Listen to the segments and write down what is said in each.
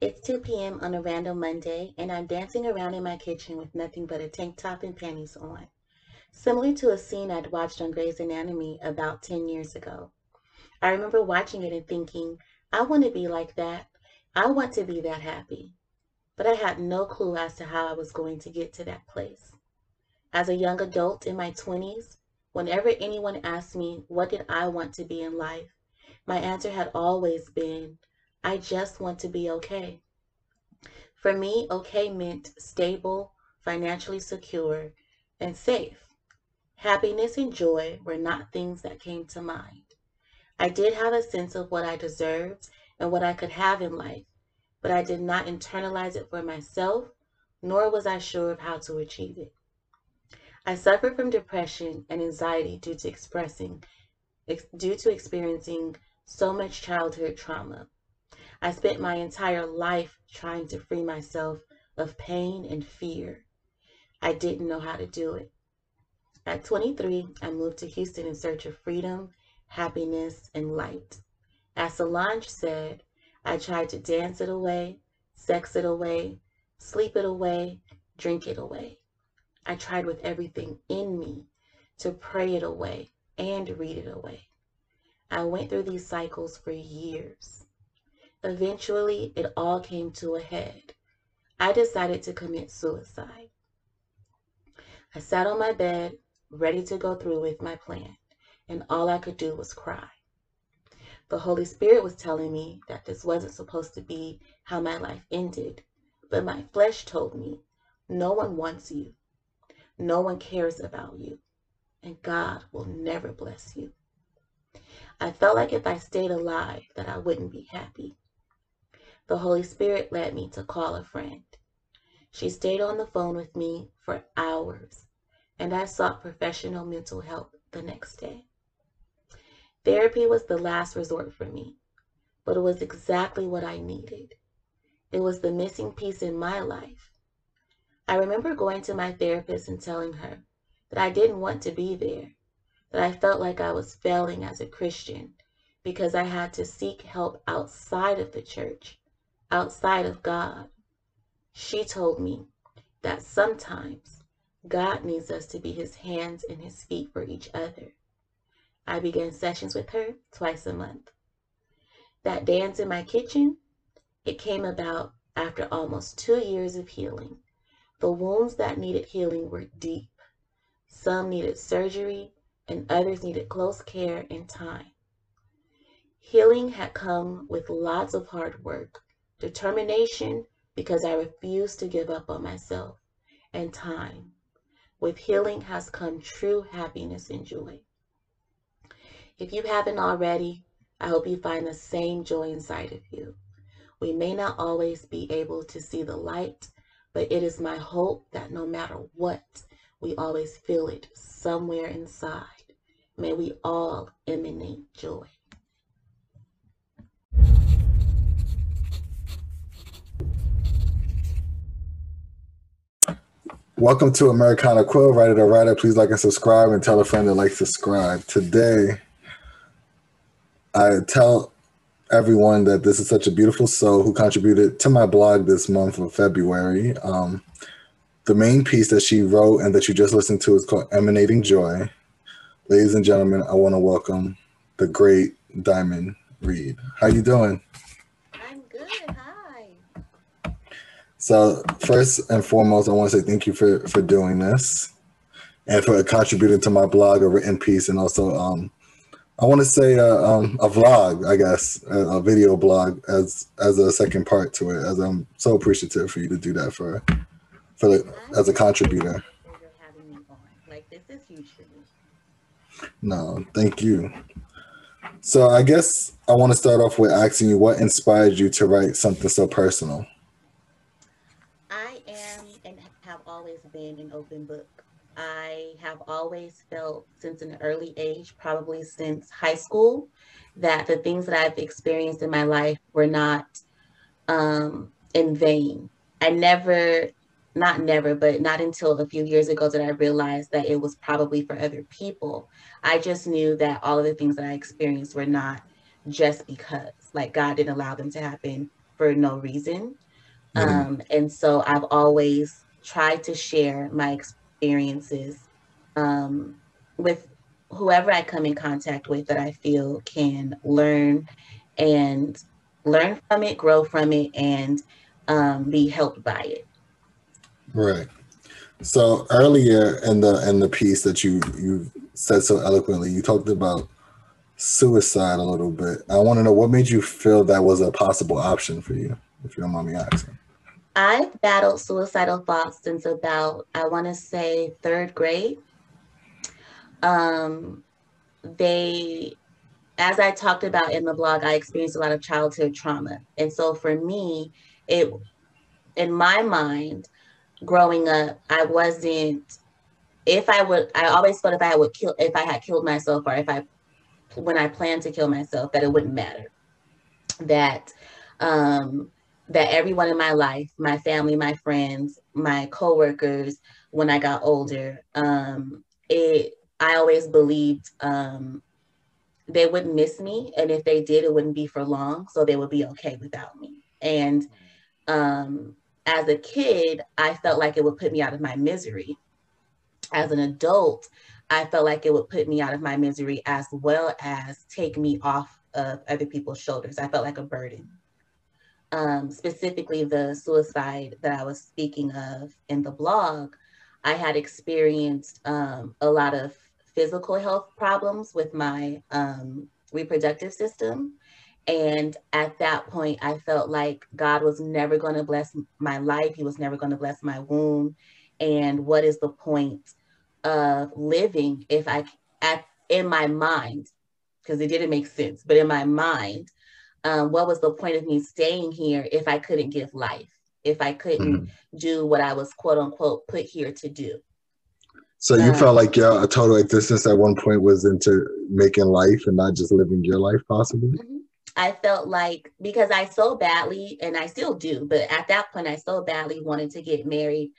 It's 2 p.m. on a random Monday, and I'm dancing around in my kitchen with nothing but a tank top and panties on. Similar to a scene I'd watched on Grey's Anatomy about 10 years ago. I remember watching it and thinking, I want to be like that. I want to be that happy. But I had no clue as to how I was going to get to that place. As a young adult in my 20s, whenever anyone asked me what did I want to be in life, my answer had always been, I just want to be okay. For me, okay meant stable, financially secure, and safe. Happiness and joy were not things that came to mind. I did have a sense of what I deserved and what I could have in life, but I did not internalize it for myself, nor was I sure of how to achieve it. I suffered from depression and anxiety due to expressing, ex- due to experiencing so much childhood trauma. I spent my entire life trying to free myself of pain and fear. I didn't know how to do it. At 23, I moved to Houston in search of freedom, happiness, and light. As Solange said, I tried to dance it away, sex it away, sleep it away, drink it away. I tried with everything in me to pray it away and read it away. I went through these cycles for years. Eventually, it all came to a head. I decided to commit suicide. I sat on my bed, ready to go through with my plan, and all I could do was cry. The Holy Spirit was telling me that this wasn't supposed to be how my life ended, but my flesh told me no one wants you, no one cares about you, and God will never bless you. I felt like if I stayed alive that I wouldn't be happy the Holy Spirit led me to call a friend. She stayed on the phone with me for hours, and I sought professional mental help the next day. Therapy was the last resort for me, but it was exactly what I needed. It was the missing piece in my life. I remember going to my therapist and telling her that I didn't want to be there, that I felt like I was failing as a Christian because I had to seek help outside of the church outside of God. She told me that sometimes God needs us to be his hands and his feet for each other. I began sessions with her twice a month. That dance in my kitchen, it came about after almost two years of healing. The wounds that needed healing were deep. Some needed surgery, and others needed close care and time. Healing had come with lots of hard work, determination because I refuse to give up on myself, and time. With healing has come true happiness and joy. If you haven't already, I hope you find the same joy inside of you. We may not always be able to see the light, but it is my hope that no matter what, we always feel it somewhere inside. May we all emanate joy. Welcome to Americana Quill, writer to writer. Please like and subscribe and tell a friend to like subscribe. Today, I tell everyone that this is such a beautiful soul who contributed to my blog this month of February. Um, the main piece that she wrote and that you just listened to is called Emanating Joy. Ladies and gentlemen, I want to welcome the great Diamond Reed. How you doing? So first and foremost, I want to say thank you for for doing this and for contributing to my blog, a written piece, and also um, I want to say a, um, a vlog, I guess, a, a, video blog as as a second part to it. As I'm so appreciative for you to do that for for the, as a contributor. Like this is huge for me. No, thank you. So I guess I want to start off with asking you what inspired you to write something so personal. Been an open book. I have always felt since an early age, probably since high school, that the things that I've experienced in my life were not um, in vain. I never, not never, but not until a few years ago did I realize that it was probably for other people. I just knew that all of the things that I experienced were not just because, like God didn't allow them to happen for no reason. Mm-hmm. Um, and so I've always tried to share my experiences um, with whoever I come in contact with that I feel can learn and learn from it, grow from it, and um, be helped by it. Right. So earlier in the in the piece that you you said so eloquently, you talked about suicide a little bit. I want to know what made you feel that was a possible option for you, if you don't mind me asking. I've battled suicidal thoughts since about I want to say third grade. Um, they, as I talked about in the blog, I experienced a lot of childhood trauma, and so for me, it, in my mind, growing up, I wasn't. If I would, I always felt if I would kill, if I had killed myself, or if I, when I planned to kill myself, that it wouldn't matter. That, um, that everyone in my life, my family, my friends, my coworkers, when I got older, um, it I always believed um, they wouldn't miss me, and if they did, it wouldn't be for long, so they would be okay without me. And um, as a kid, I felt like it would put me out of my misery. As an adult, I felt like it would put me out of my misery as well as take me off of other people's shoulders. I felt like a burden. Um, specifically, the suicide that I was speaking of in the blog, I had experienced um, a lot of physical health problems with my um, reproductive system. And at that point, I felt like God was never going to bless my life. He was never going to bless my womb. And what is the point of living if I, at, in my mind, because it didn't make sense, but in my mind, um, what was the point of me staying here if I couldn't give life, if I couldn't mm-hmm. do what I was quote unquote put here to do? So you felt like your a total existence at one point was into making life and not just living your life, possibly. Mm-hmm. I felt like because I so badly, and I still do, but at that point, I so badly wanted to get married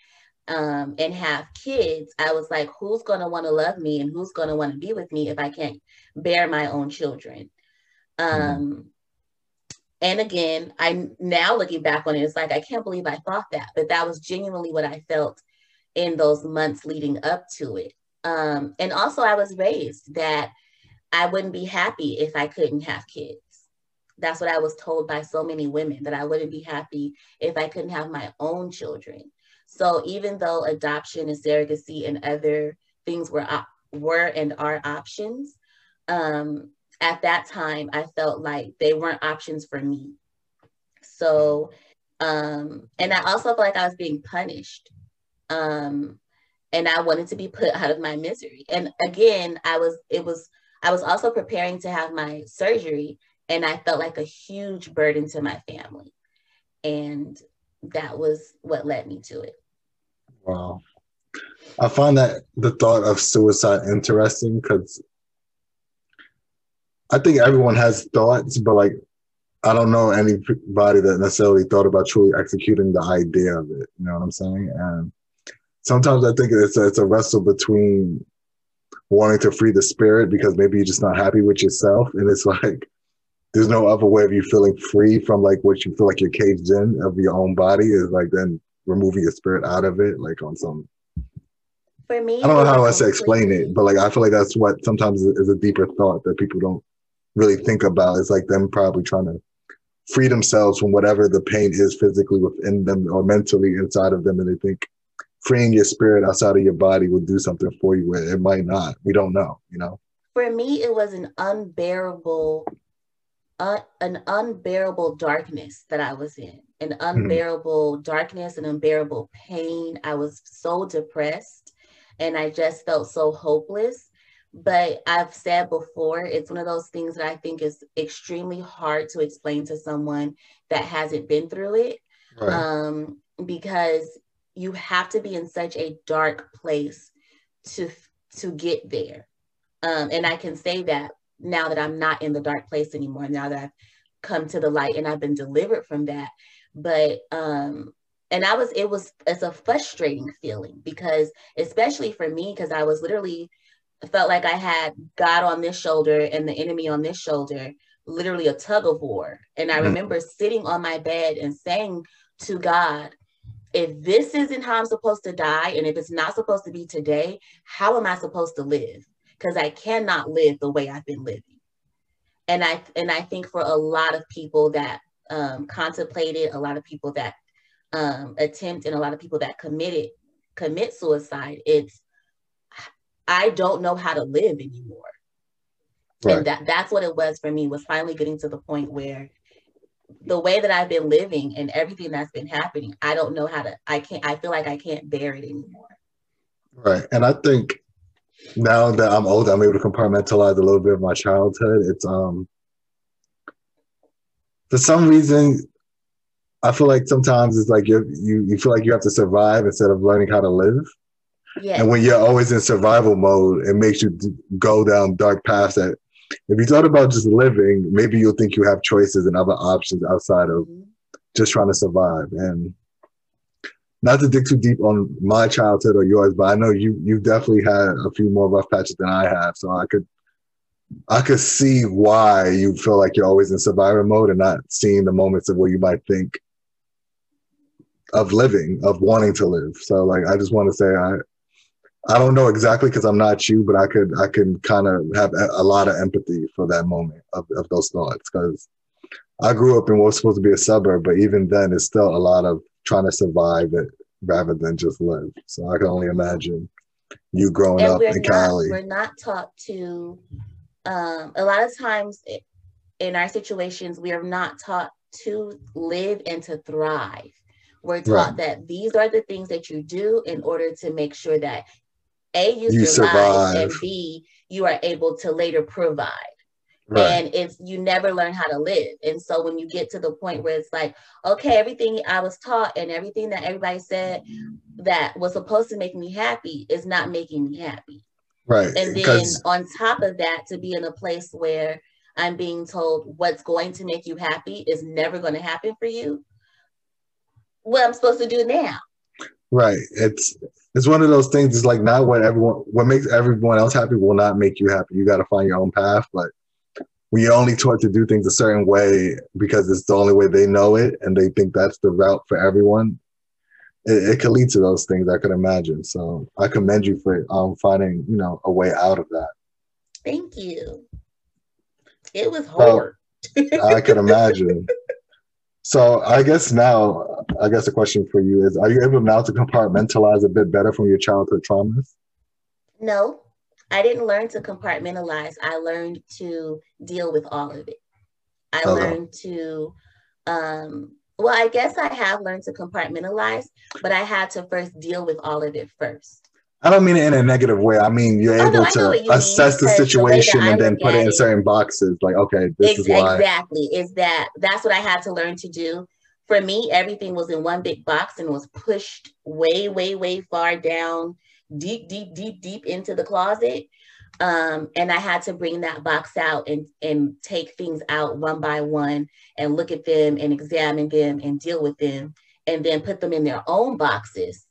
um, and have kids. I was like, who's going to want to love me and who's going to want to be with me if I can't bear my own children? Mm-hmm. Um, mm-hmm. And again, I'm now looking back on it, it's like I can't believe I thought that, but that was genuinely what I felt in those months leading up to it. Um, and also, I was raised that I wouldn't be happy if I couldn't have kids. That's what I was told by so many women that I wouldn't be happy if I couldn't have my own children. So even though adoption and surrogacy and other things were were and are options, um, at that time I felt like they weren't options for me. So, um, and I also felt like I was being punished um, and I wanted to be put out of my misery. And again, I was it was I was also preparing to have my surgery, and I felt like a huge burden to my family, and that was what led me to it. Wow. I find that the thought of suicide interesting because I think everyone has thoughts, but like I don't know anybody that necessarily thought about truly executing the idea of it. You know what I'm saying? And sometimes I think it's a, it's a wrestle between wanting to free the spirit because maybe you're just not happy with yourself, and it's like there's no other way of you feeling free from like what you feel like you're caged in of your own body is like then removing your spirit out of it, like on some. For me, I don't know how else to explain it, but like I feel like that's what sometimes is a deeper thought that people don't really think about. It's like them probably trying to free themselves from whatever the pain is physically within them or mentally inside of them, and they think freeing your spirit outside of your body will do something for you. It might not. We don't know, you know? For me, it was an unbearable, uh, an unbearable darkness that I was in, an mm-hmm. unbearable mm-hmm. darkness, an unbearable pain. I was so depressed and I just felt so hopeless. But I've said before, it's one of those things that I think is extremely hard to explain to someone that hasn't been through it. Right. Um, because you have to be in such a dark place to to get there um, and i can say that now that i'm not in the dark place anymore now that i've come to the light and i've been delivered from that but um and i was it was it's a frustrating feeling because especially for me because i was literally felt like i had god on this shoulder and the enemy on this shoulder literally a tug of war. And I mm-hmm. remember sitting on my bed and saying to God, if this isn't how I'm supposed to die, and if it's not supposed to be today, how am I supposed to live? Because I cannot live the way I've been living. And I and I think for a lot of people that um, contemplated, a lot of people that um, attempt, and a lot of people that committed commit suicide, it's I don't know how to live anymore. Right. And that that's what it was for me was finally getting to the point where the way that I've been living and everything that's been happening, I don't know how to I can't I feel like I can't bear it anymore. Right. And I think now that I'm older, I'm able to compartmentalize a little bit of my childhood. It's um for some reason I feel like sometimes it's like you you you feel like you have to survive instead of learning how to live. Yeah. And when you're always in survival mode, it makes you go down dark paths that if you thought about just living, maybe you'll think you have choices and other options outside of mm-hmm. just trying to survive. And not to dig too deep on my childhood or yours, but I know you you definitely had a few more rough patches than I have. So I could I could see why you feel like you're always in survivor mode and not seeing the moments of where you might think of living, of wanting to live. So like I just want to say I I don't know exactly because I'm not you, but I could I can kind of have a, lot of empathy for that moment of, of those thoughts because I grew up in what was supposed to be a suburb, but even then, it's still a lot of trying to survive it rather than just live. So I can only imagine you growing and up in not, Cali. We're not taught to. Um, a lot of times in our situations, we are not taught to live and to thrive. We're taught right. that these are the things that you do in order to make sure that a, you, you survive, survive, and B, you are able to later provide. Right. And it's you never learn how to live. And so when you get to the point where it's like, okay, everything I was taught and everything that everybody said that was supposed to make me happy is not making me happy. Right. And then on top of that, to be in a place where I'm being told what's going to make you happy is never going to happen for you. What I'm supposed to do now. Right. It's it's one of those things. It's like not what everyone what makes everyone else happy will not make you happy. You got to find your own path. But when you're only taught to do things a certain way because it's the only way they know it, and they think that's the route for everyone, it, it could lead to those things. I could imagine. So I commend you for um, finding you know a way out of that. Thank you. It was hard. I could imagine. So I guess now, I guess the question for you is: Are you able now to compartmentalize a bit better from your childhood traumas? No, I didn't learn to compartmentalize. I learned to deal with all of it. I uh-huh. learned to, um, well, I guess I have learned to compartmentalize, but I had to first deal with all of it first. I don't mean it in a negative way. I mean you're oh, able no, to assess the situation the and then put it in certain boxes. Like, okay, this is why. Exactly. Is that that's what I had to learn to do. For me, everything was in one big box and was pushed way, way, way far down, deep, deep, deep, deep into the closet. Um, and I had to bring that box out and and take things out one by one and look at them and examine them and deal with them and then put them in their own boxes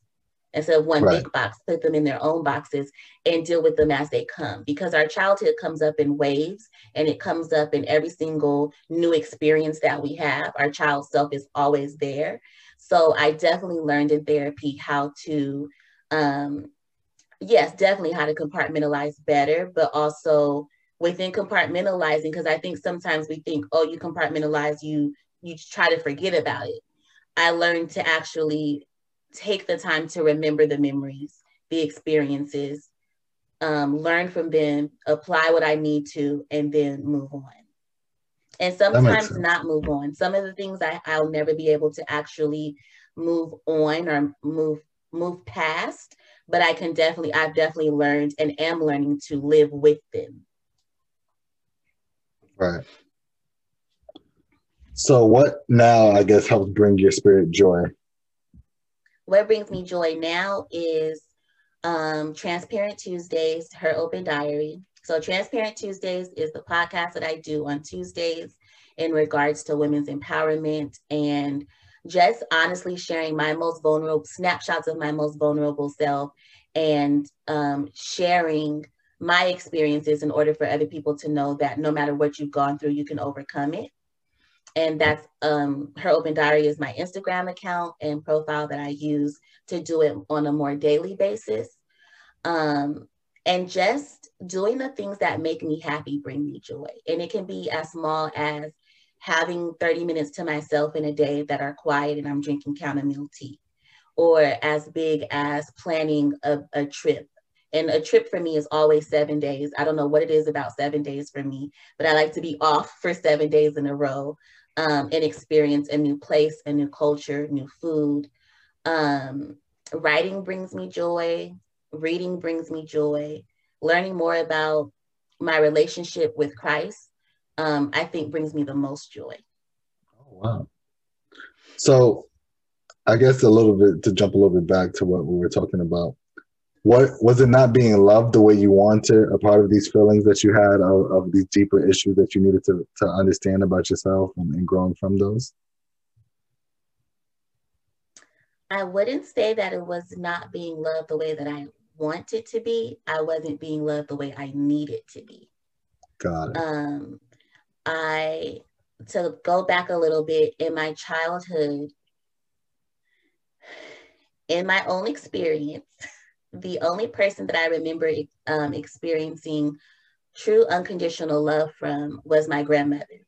instead of one right. big box, put them in their own boxes and deal with them as they come. Because our childhood comes up in waves and it comes up in every single new experience that we have. Our child self is always there. So I definitely learned in therapy how to, um, yes, definitely how to compartmentalize better, but also within compartmentalizing, because I think sometimes we think, oh, you compartmentalize, you you try to forget about it. I learned to actually take the time to remember the memories, the experiences, um, learn from them, apply what I need to, and then move on. And sometimes not move on. Some of the things I, I'll never be able to actually move on or move move past, but I can definitely, I've definitely learned and am learning to live with them. Right. So what now I guess helps bring your spirit joy? What brings me joy now is um, Transparent Tuesdays, her open diary. So, Transparent Tuesdays is the podcast that I do on Tuesdays in regards to women's empowerment and just honestly sharing my most vulnerable snapshots of my most vulnerable self and um, sharing my experiences in order for other people to know that no matter what you've gone through, you can overcome it. And that's um, her open diary is my Instagram account and profile that I use to do it on a more daily basis. Um, and just doing the things that make me happy bring me joy. And it can be as small as having 30 minutes to myself in a day that are quiet and I'm drinking chamomile tea, or as big as planning a, a trip and a trip for me is always seven days. I don't know what it is about seven days for me, but I like to be off for seven days in a row um, and experience a new place, a new culture, new food. Um, writing brings me joy. Reading brings me joy. Learning more about my relationship with Christ, um, I think brings me the most joy. Oh, wow. So I guess a little bit to jump a little bit back to what we were talking about what was it not being loved the way you wanted a part of these feelings that you had of, of these deeper issues that you needed to, to understand about yourself and, and growing from those? I wouldn't say that it was not being loved the way that i wanted to be. I wasn't being loved the way i needed to be. Got it. Um i to go back a little bit in my childhood in my own experience the only person that I remember um, experiencing true unconditional love from was my grandmother.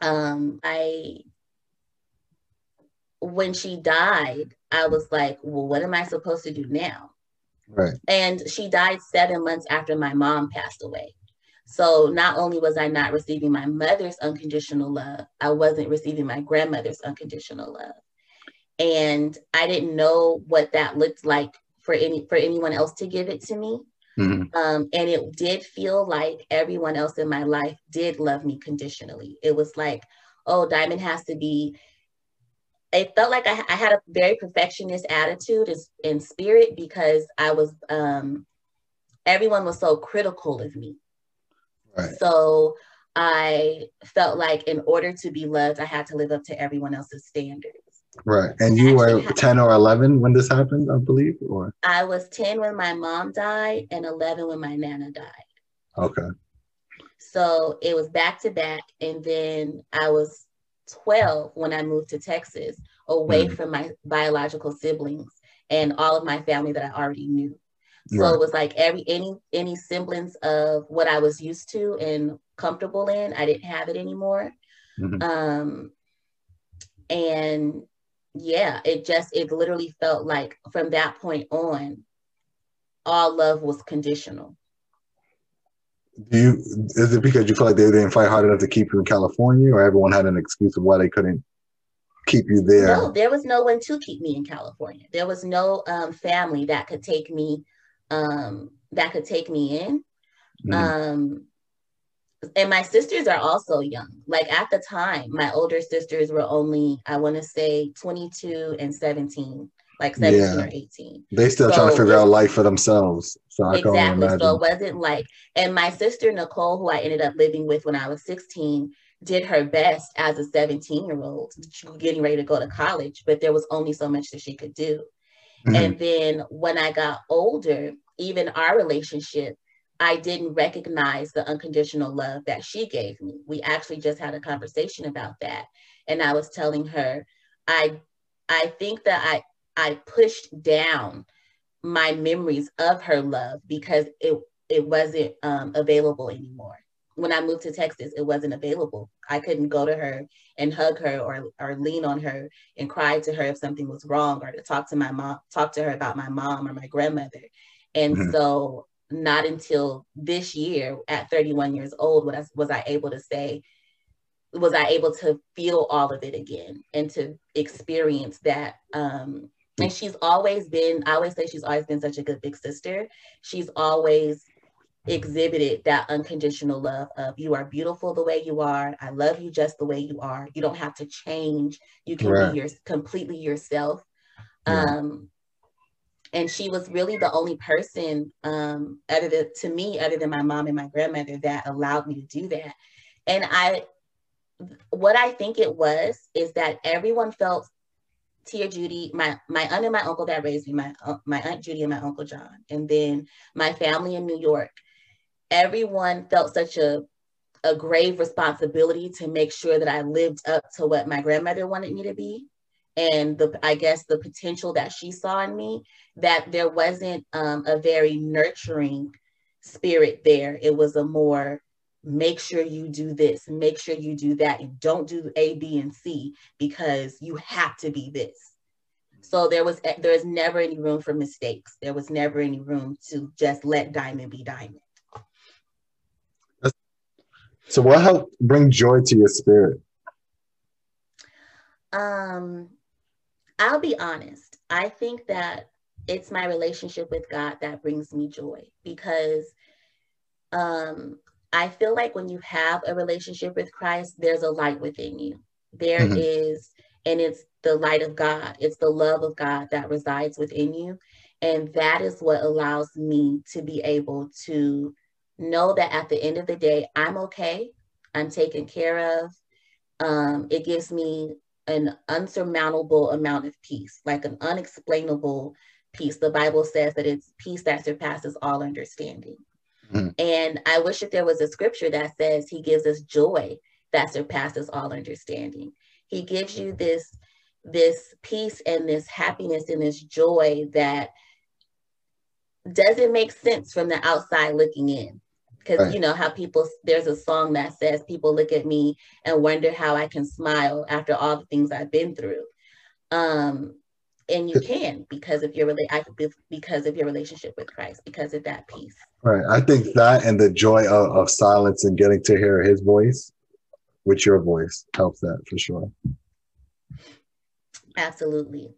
Um, I, when she died, I was like, well, what am I supposed to do now? Right. And she died seven months after my mom passed away. So not only was I not receiving my mother's unconditional love, I wasn't receiving my grandmother's unconditional love. And I didn't know what that looked like for any for anyone else to give it to me. Mm-hmm. Um, and it did feel like everyone else in my life did love me conditionally. It was like, oh, Diamond has to be. It felt like I, I had a very perfectionist attitude in spirit because I was. Um, everyone was so critical of me. Right. So I felt like in order to be loved, I had to live up to everyone else's standards. Right. And you were 10 or 11 when this happened, I believe, or? I was 10 when my mom died and 11 when my nana died. Okay. So it was back to back. And then I was 12 when I moved to Texas, away mm from my biological siblings and all of my family that I already knew. So right. it was like every any any semblance of what I was used to and comfortable in, I didn't have it anymore. Mm-hmm. Um, and yeah, it just, it literally felt like from that point on, all love was conditional. Do you, is it because you feel like they didn't fight hard enough to keep you in California or everyone had an excuse of why they couldn't keep you there? No, there was no one to keep me in California. There was no um, family that could take me, um, that could take me in. Mm-hmm. Um, and my sisters are also young. Like at the time, my older sisters were only, I want to say 22 and 17, like 17 yeah. or 18. They still so trying to figure out life for themselves. So I exactly. So it wasn't like, and my sister Nicole, who I ended up living with when I was 16, did her best as a 17 year old, getting ready to go to college, but there was only so much that she could do. Mm-hmm. And then when I got older, even our relationship I didn't recognize the unconditional love that she gave me. We actually just had a conversation about that. And I was telling her, I I think that I I pushed down my memories of her love because it it wasn't um, available anymore. When I moved to Texas, it wasn't available. I couldn't go to her and hug her or or lean on her and cry to her if something was wrong or to talk to my mom, talk to her about my mom or my grandmother. And mm-hmm. so not until this year at 31 years old was I, was I able to say, was I able to feel all of it again and to experience that. Um, and she's always been, I always say she's always been such a good big sister. She's always exhibited that unconditional love of you are beautiful the way you are. I love you just the way you are. You don't have to change. You can right. be your completely yourself. Yeah. Um, and she was really the only person um, other than, to me other than my mom and my grandmother that allowed me to do that. And i what i think it was is that everyone felt tia judy my my aunt and my uncle that raised me my uh, my aunt judy and my uncle john and then my family in new york everyone felt such a a grave responsibility to make sure that I lived up to what my grandmother wanted me to be. And the I guess the potential that she saw in me that there wasn't um, a very nurturing spirit there. It was a more make sure you do this, make sure you do that. You don't do A, B, and C because you have to be this. So there was there was never any room for mistakes. There was never any room to just let diamond be diamond. So what helped bring joy to your spirit? Um, I'll be honest. I think that it's my relationship with God that brings me joy because um, I feel like when you have a relationship with Christ, there's a light within you. There mm-hmm. is, and it's the light of God, it's the love of God that resides within you. And that is what allows me to be able to know that at the end of the day, I'm okay, I'm taken care of. Um, it gives me an unsurmountable amount of peace, like an unexplainable peace. The Bible says that it's peace that surpasses all understanding. Mm-hmm. And I wish that there was a scripture that says he gives us joy that surpasses all understanding. He gives you this this peace and this happiness and this joy that doesn't make sense from the outside looking in because right. you know how people there's a song that says people look at me and wonder how i can smile after all the things i've been through um and you can because of your because of your relationship with christ because of that peace right i think that and the joy of, of silence and getting to hear his voice with your voice helps that for sure absolutely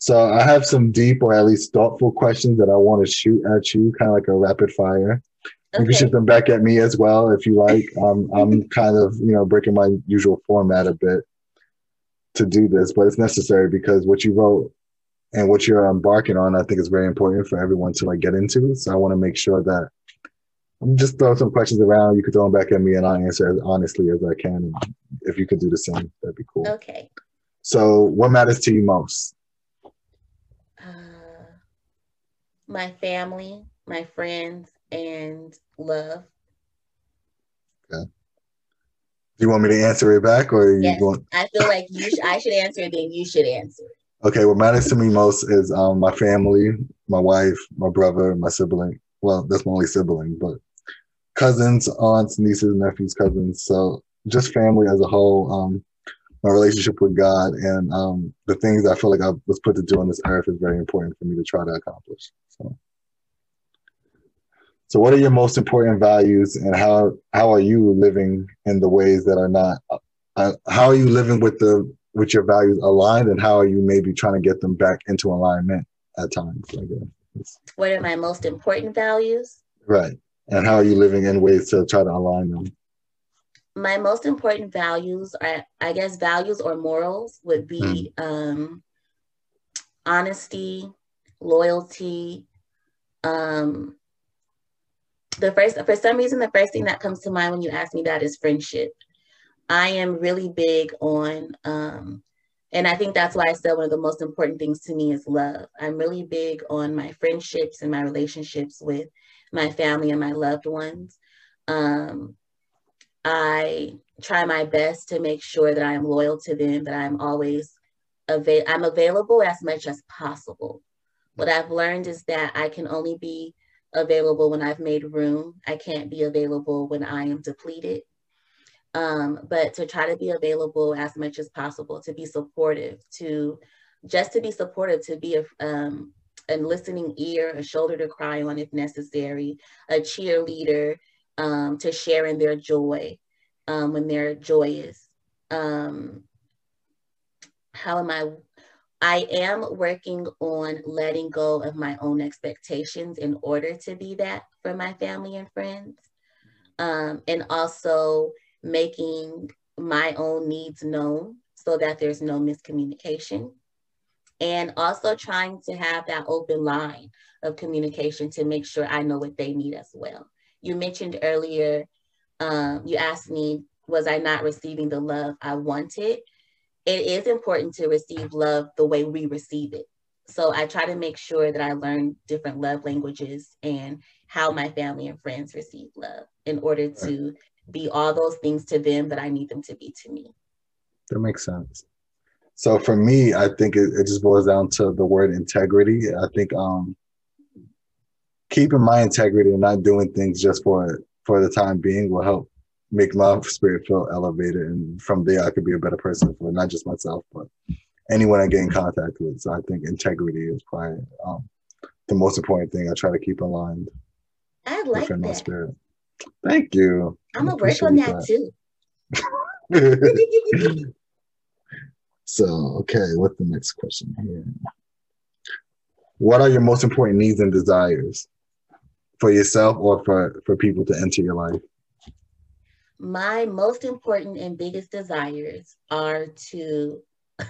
so I have some deep or at least thoughtful questions that I want to shoot at you, kind of like a rapid fire. Okay. You can shoot them back at me as well if you like. Um, I'm kind of, you know, breaking my usual format a bit to do this, but it's necessary because what you wrote and what you're embarking on, I think is very important for everyone to like get into. So I want to make sure that I'm just throw some questions around. You could throw them back at me and I'll answer as honestly as I can. And if you could do the same, that'd be cool. Okay. So what matters to you most? Uh, my family, my friends, and love. Okay. Do you want me to answer it back, or yes, you I feel like you. Sh- I should answer it, then you should answer it. Okay. What matters to me most is um, my family, my wife, my brother, my sibling. Well, that's my only sibling, but cousins, aunts, nieces, nephews, cousins. So just family as a whole. Um, my relationship with God and um, the things I feel like I was put to do on this earth is very important for me to try to accomplish. So. So, what are your most important values, and how how are you living in the ways that are not? Uh, how are you living with the with your values aligned, and how are you maybe trying to get them back into alignment at times? I guess. What are my most important values? Right, and how are you living in ways to try to align them? My most important values are, I guess, values or morals would be mm. um, honesty, loyalty, um, the first for some reason the first thing that comes to mind when you ask me that is friendship. I am really big on um and i think that's why i said one of the most important things to me is love. I'm really big on my friendships and my relationships with my family and my loved ones. Um i try my best to make sure that i'm loyal to them that i'm always avail i'm available as much as possible. What i've learned is that i can only be available when I've made room. I can't be available when I am depleted. Um, but to try to be available as much as possible, to be supportive, to just to be supportive, to be a, um, a listening ear, a shoulder to cry on if necessary, a cheerleader, um, to share in their joy um, when they're joyous. Um, how am I I am working on letting go of my own expectations in order to be that for my family and friends. Um, and also making my own needs known so that there's no miscommunication. And also trying to have that open line of communication to make sure I know what they need as well. You mentioned earlier, um, you asked me, was I not receiving the love I wanted? It is important to receive love the way we receive it. so I try to make sure that I learn different love languages and how my family and friends receive love in order to be all those things to them that I need them to be to me. That makes sense. So for me, I think it, it just boils down to the word integrity. I think um, keeping my integrity and not doing things just for for the time being will help make my spirit feel elevated, and from there I could be a better person for not just myself but anyone I get in contact with. So I think integrity is probably um, the most important thing I try to keep aligned. I like within that. my spirit. Thank you. I'm gonna work on that, that. too. so okay, what's the next question here? What are your most important needs and desires for yourself or for for people to enter your life? My most important and biggest desires are to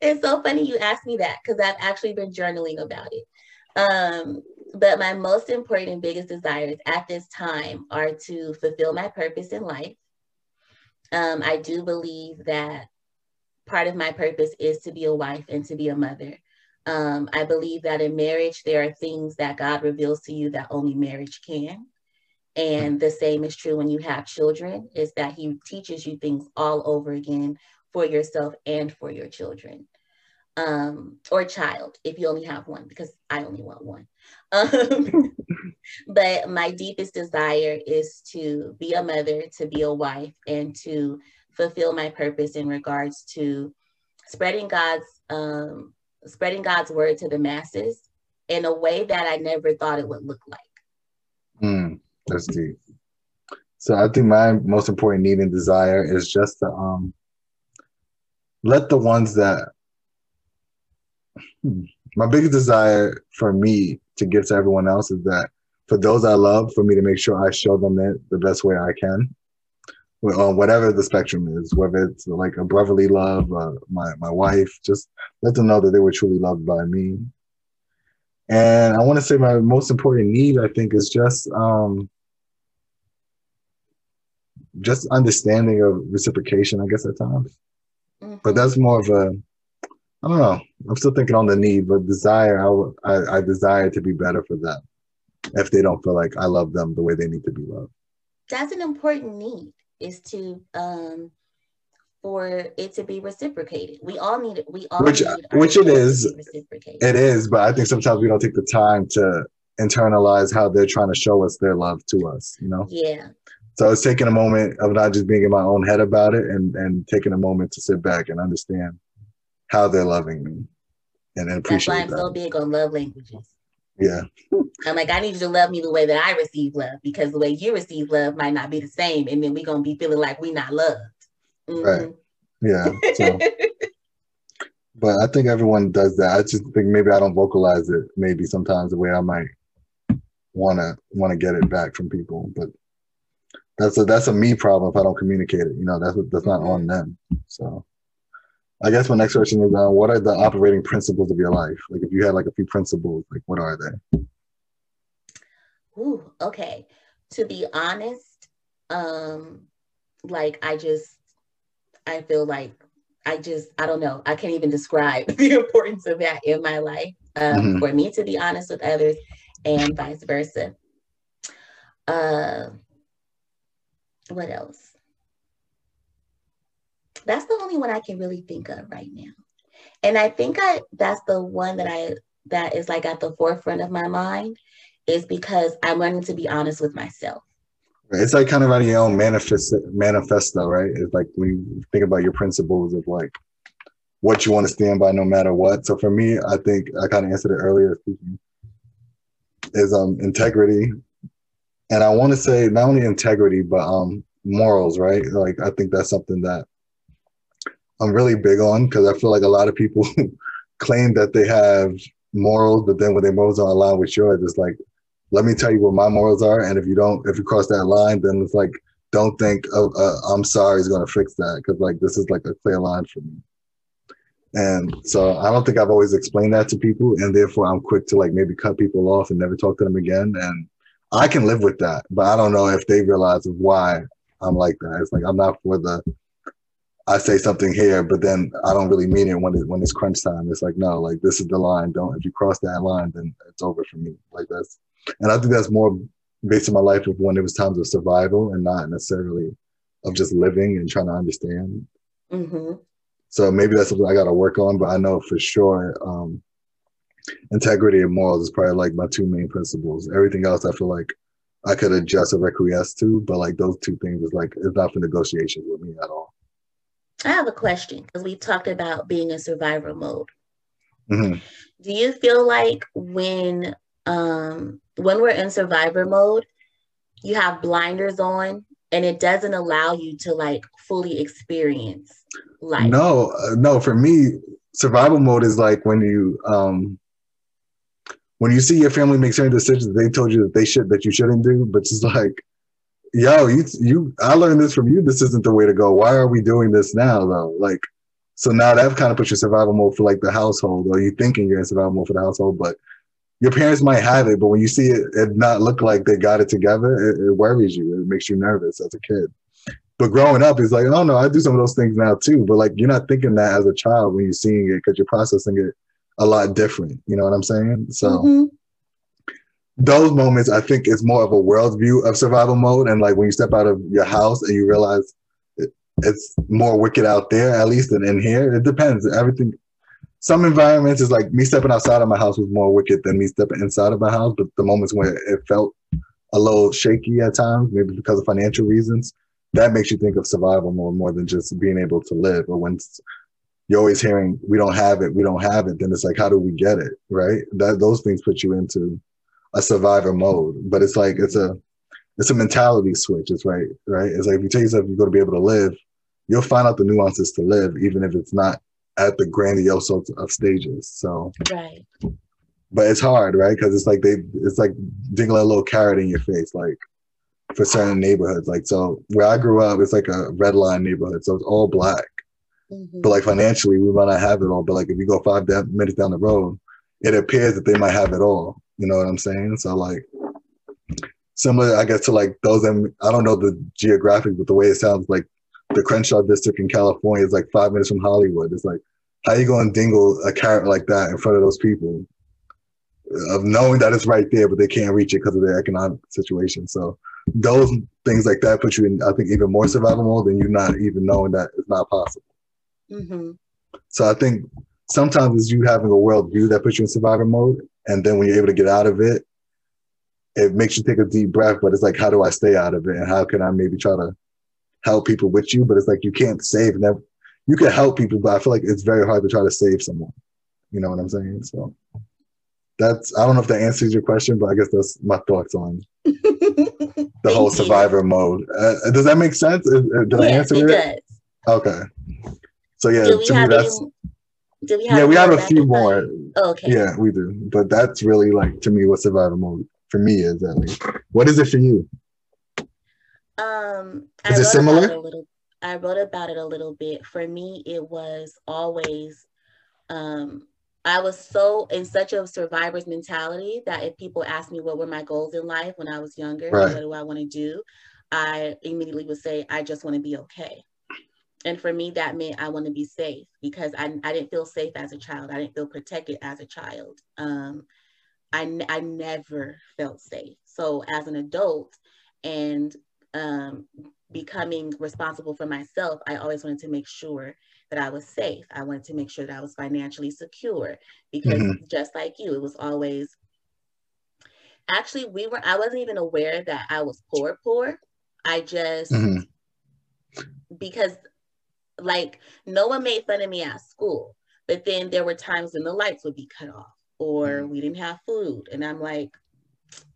it's so funny you asked me that because I've actually been journaling about it. Um, but my most important and biggest desires at this time are to fulfill my purpose in life. Um, I do believe that part of my purpose is to be a wife and to be a mother. Um, I believe that in marriage, there are things that God reveals to you that only marriage can. And the same is true when you have children, is that he teaches you things all over again for yourself and for your children um, or child if you only have one, because I only want one. Um, but my deepest desire is to be a mother, to be a wife, and to fulfill my purpose in regards to spreading God's um, spreading God's word to the masses in a way that I never thought it would look like. That's deep. So I think my most important need and desire is just to um, let the ones that my biggest desire for me to give to everyone else is that for those I love, for me to make sure I show them it the best way I can, on whatever the spectrum is, whether it's like a brotherly love, uh, my my wife, just let them know that they were truly loved by me. And I want to say my most important need, I think, is just um, just understanding of reciprocation. I guess at times, mm-hmm. but that's more of a I don't know. I'm still thinking on the need, but desire. I, I, I desire to be better for them if they don't feel like I love them the way they need to be loved. That's an important need. Is to um for it to be reciprocated. We all need it. We all which which it is. It is, but I think sometimes we don't take the time to internalize how they're trying to show us their love to us. You know. Yeah. So it's taking a moment of not just being in my own head about it, and and taking a moment to sit back and understand how they're loving me and then appreciate That's why I'm that. so big on love languages. Yeah. I'm like, I need you to love me the way that I receive love because the way you receive love might not be the same. And then we're going to be feeling like we're not loved. Mm-hmm. Right. Yeah. So, but I think everyone does that. I just think maybe I don't vocalize it maybe sometimes the way I might want to want to get it back from people. But that's a that's a me problem if I don't communicate it. You know, that's that's not on them. So I guess my next question is, uh, what are the operating principles of your life? Like, if you had like a few principles, like what are they? Ooh, okay. To be honest, um, like I just, I feel like I just, I don't know, I can't even describe the importance of that in my life. Um, mm-hmm. For me to be honest with others, and vice versa. Uh, what else? That's the only one I can really think of right now. And I think I that's the one that I that is like at the forefront of my mind is because I'm learning to be honest with myself. It's like kind of writing your own manifest manifesto, right? It's like when you think about your principles of like what you want to stand by no matter what. So for me, I think I kind of answered it earlier is um integrity. And I want to say not only integrity, but um morals, right? Like I think that's something that I'm really big on because I feel like a lot of people claim that they have morals, but then when their morals don't align with yours, it's like, let me tell you what my morals are, and if you don't, if you cross that line, then it's like, don't think, oh, uh, I'm sorry, is going to fix that because like this is like a clear line for me. And so I don't think I've always explained that to people, and therefore I'm quick to like maybe cut people off and never talk to them again. And I can live with that, but I don't know if they realize why I'm like that. It's like I'm not for the I say something here, but then I don't really mean it when it when it's crunch time. It's like no, like this is the line. Don't if you cross that line, then it's over for me. Like that's, and I think that's more based on my life of when it was times of survival and not necessarily of just living and trying to understand. Mm-hmm. So maybe that's something I got to work on. But I know for sure, um, integrity and morals is probably like my two main principles. Everything else, I feel like I could adjust or acquiesce to, but like those two things is like it's not for negotiation with me at all. I have a question because we talked about being in survivor mode. Mhm. Do you feel like when um when we're in survivor mode, you have blinders on and it doesn't allow you to like fully experience life? No, uh, no. For me, survival mode is like when you um when you see your family make certain decisions they told you that they should that you shouldn't do, but it's like, yo, you you I learned this from you. This isn't the way to go. Why are we doing this now though? Like, so now that kind of puts you in survival mode for like the household, or you thinking you're in survival mode for the household, but your parents might have it, but when you see it, it not look like they got it together, it, it worries you. It makes you nervous as a kid. But growing up, it's like, oh no, I do some of those things now too. But like, you're not thinking that as a child when you're seeing it because you're processing it a lot different. You know what I'm saying? So Mhm. those moments, I think, is more of a worldview of survival mode. And like when you step out of your house and you realize it, it's more wicked out there, at least than in here. It depends. Everything. Some environments is like me stepping outside of my house was more wicked than me stepping inside of my house. But the moments where it felt a little shaky at times, maybe because of financial reasons, that makes you think of survival more more than just being able to live. Or when you're always hearing, "We don't have it, we don't have it," then it's like, how do we get it? Right? That those things put you into a survivor mode. But it's like it's a it's a mentality switch. It's right, right. It's like if you tell yourself you're going to be able to live, you'll find out the nuances to live, even if it's not at the grandiose of, of stages. So, Right. but it's hard, right? Because it's like they, it's like dingling a little carrot in your face, like for certain neighborhoods. Like so, where I grew up, it's like a red line neighborhood, so it's all black. Mhm. But like financially, we might not have it all. But like if you go five minutes down the road, it appears that they might have it all. You know what I'm saying? So like similar, I guess, to like those. In, I don't know the geographic, but the way it sounds like the Crenshaw district in California is like five minutes from Hollywood. It's like how you to dingle a carrot like that in front of those people? Of knowing that it's right there, but they can't reach it because of their economic situation. So those things like that put you in, I think, even more survival mode than you not even knowing that it's not possible. Mhm. So I think sometimes it's you having a world view that puts you in survivor mode, and then when you're able to get out of it, it makes you take a deep breath. But it's like, how do I stay out of it, and how can I maybe try to help people with you? But it's like you can't save. Never, you can help people, but I feel like it's very hard to try to save someone. You know what I'm saying? So that's I don't know if that answers your question, but I guess that's my thoughts on the whole Thank you. survivor mode. Uh, does that make sense? Uh, uh, Did I answer it it? does. Okay. So yeah, to me have any? that's Do we have? yeah, we have a few more. Okay. Yeah, we do. But that's really like to me what survival mode for me is at least. What is it for you? Um, I Is it wrote similar? About it a little, I wrote about it a little bit. For me, it was always, um, I was so in such a survivor's mentality that if people asked me what were my goals in life when I was younger, Right. what do I want to do, I immediately would say, I just want to be okay. And for me, that meant I want to be safe because I, I didn't feel safe as a child. I didn't feel protected as a child. Um, I, I never felt safe. So as an adult and um, becoming responsible for myself, I always wanted to make sure that I was safe. I wanted to make sure that I was financially secure because Mhm. just like you, it was always actually we were I wasn't even aware that I was poor poor. I just Mhm. because like no one made fun of me at school but then there were times when the lights would be cut off or Mhm. we didn't have food and i'm like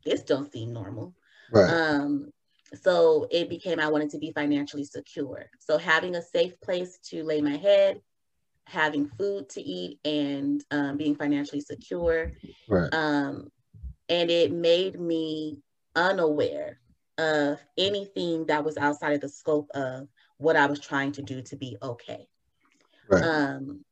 this don't seem normal Right. um so it became i wanted to be financially secure so having a safe place to lay my head having food to eat and um, being financially secure right. um, and it made me unaware of anything that was outside of the scope of what I was trying to do to be okay. Right. Um,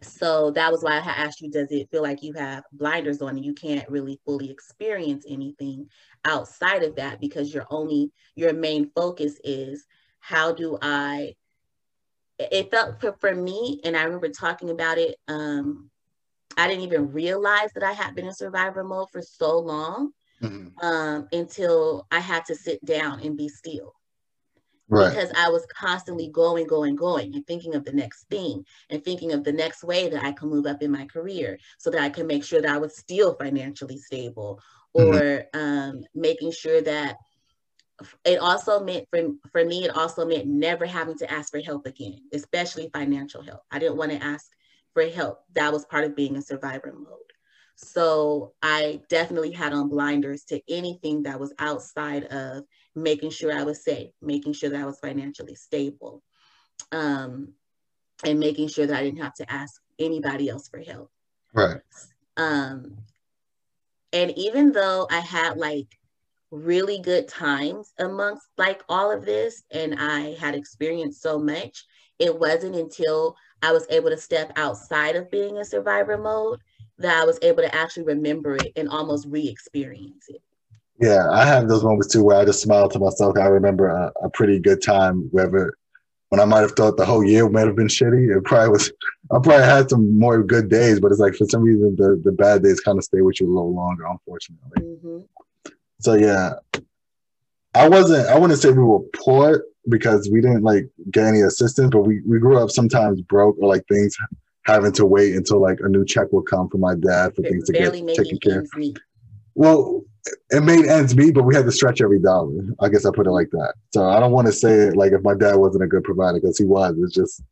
so that was why I asked you, does it feel like you have blinders on and you can't really fully experience anything outside of that because your only your main focus is how do I it felt for, for me, and I remember talking about it. Um, I didn't even realize that I had been in survivor mode for so long mm-hmm. um, until I had to sit down and be still. Right. Because I was constantly going, going, going, and thinking of the next thing and thinking of the next way that I can move up in my career so that I can make sure that I was still financially stable mm-hmm. or um, making sure that it also meant for, for me, it also meant never having to ask for help again, especially financial help. I didn't want to ask for help. That was part of being in survivor mode. So I definitely had on blinders to anything that was outside of making sure I was safe, making sure that I was financially stable, um, and making sure that I didn't have to ask anybody else for help. Right. Um, and even though I had like really good times amongst like all of this and I had experienced so much, it wasn't until I was able to step outside of being in survivor mode that I was able to actually remember it and almost re-experience it. Yeah, I have those moments too where I just smile to myself. I remember a, a pretty good time, whether when I might have thought the whole year might have been shitty. It probably was. I probably had some more good days, but it's like for some reason the, the bad days kind of stay with you a little longer, unfortunately. Mm-hmm. So yeah, I wasn't. I wouldn't say we were poor because we didn't like get any assistance, but we we grew up sometimes broke or like things having to wait until like a new check would come from my dad for things to get taken care of. Well, it made ends meet, but we had to stretch every dollar. I guess I put it like that. So I don't want to say it like if my dad wasn't a good provider because he was. It's just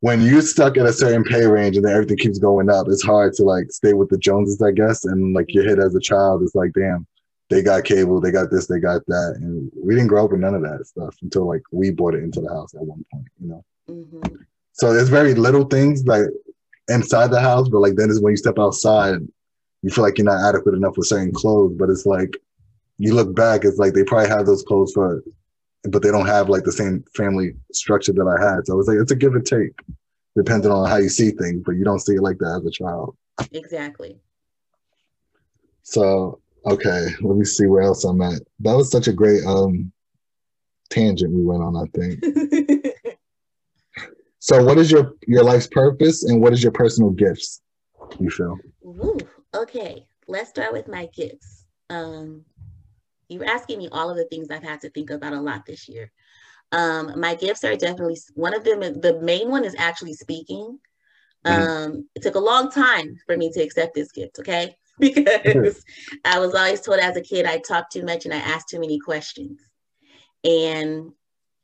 when you're stuck at a certain pay range and then everything keeps going up, it's hard to like stay with the Joneses, I guess. And like your hit as a child, it's like, damn, they got cable, they got this, they got that, and we didn't grow up with none of that stuff until like we bought it into the house at one point, you know. Mm-hmm. So there's very little things like inside the house, but like then is when you step outside, you feel like you're not adequate enough with certain clothes. But it's like you look back, it's like they probably have those clothes for, but they don't have like the same family structure that I had. So it's like it's a give and take, depending on how you see things. But you don't see it like that as a child. Exactly. So okay, let me see where else I'm at. That was such a great um tangent we went on. I think. So, what is your your life's purpose, and what is your personal gifts? You feel? Ooh, okay, let's start with my gifts. Um, you're asking me all of the things I've had to think about a lot this year. Um, my gifts are definitely one of them. The main one is actually speaking. Mm-hmm. Um, it took a long time for me to accept this gift. Okay, because I was always told as a kid I talked too much and I asked too many questions. And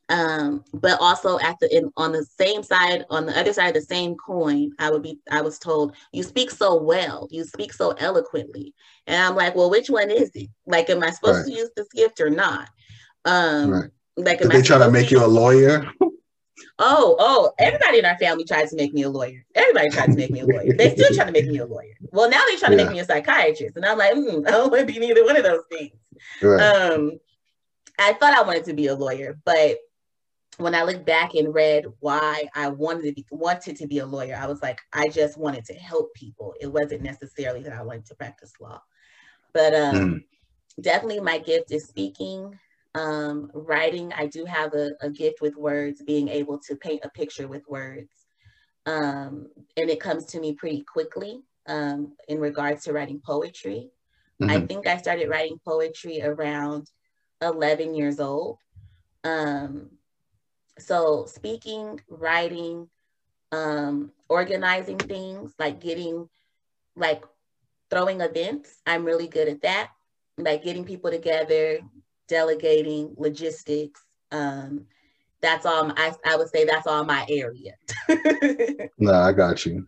um, but also at the in, on the same side on the other side of the same coin i would be i was told you speak so well. You speak so eloquently. And i'm like well which one is it? Like am i supposed right. to use this gift or not? Um right. like Did they try to make you a lawyer? Oh oh everybody in our family tries to make me a lawyer. Everybody tries to make me a lawyer. They still try to make me a lawyer. Well now they're trying yeah. to make me a psychiatrist and i'm like mm, i don't want to be neither one of those things. Right. um I thought I wanted to be a lawyer, but when I look back and read why I wanted to be wanted to be a lawyer, I was like, I just wanted to help people. It wasn't necessarily that I wanted to practice law. But um, mm. definitely my gift is speaking, um, writing. I do have a, a, gift with words, being able to paint a picture with words. Um, and it comes to me pretty quickly um, in regards to writing poetry. Mm-hmm. I think I started writing poetry around 11 years old. So speaking, writing, um, organizing things, like getting, like throwing events, I'm really good at that. Like getting people together, delegating, logistics. Um, that's all. I I would say that's all my area. no, I got you.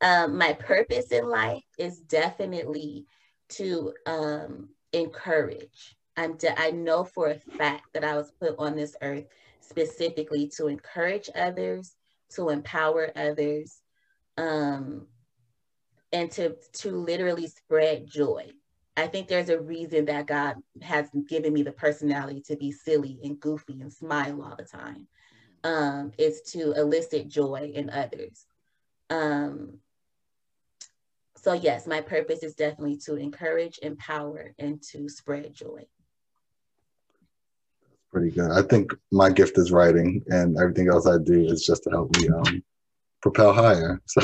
Um, my purpose in life is definitely to um, encourage. I'm de- I know for a fact that I was put on this earth specifically to encourage others, to empower others, um, and to to literally spread joy. I think there's a reason that God has given me the personality to be silly and goofy and smile all the time. Um, is to elicit joy in others. Um, so yes, my purpose is definitely to encourage, empower, and to spread joy. Pretty good. I think my gift is writing, and everything else I do is just to help me um, propel higher. So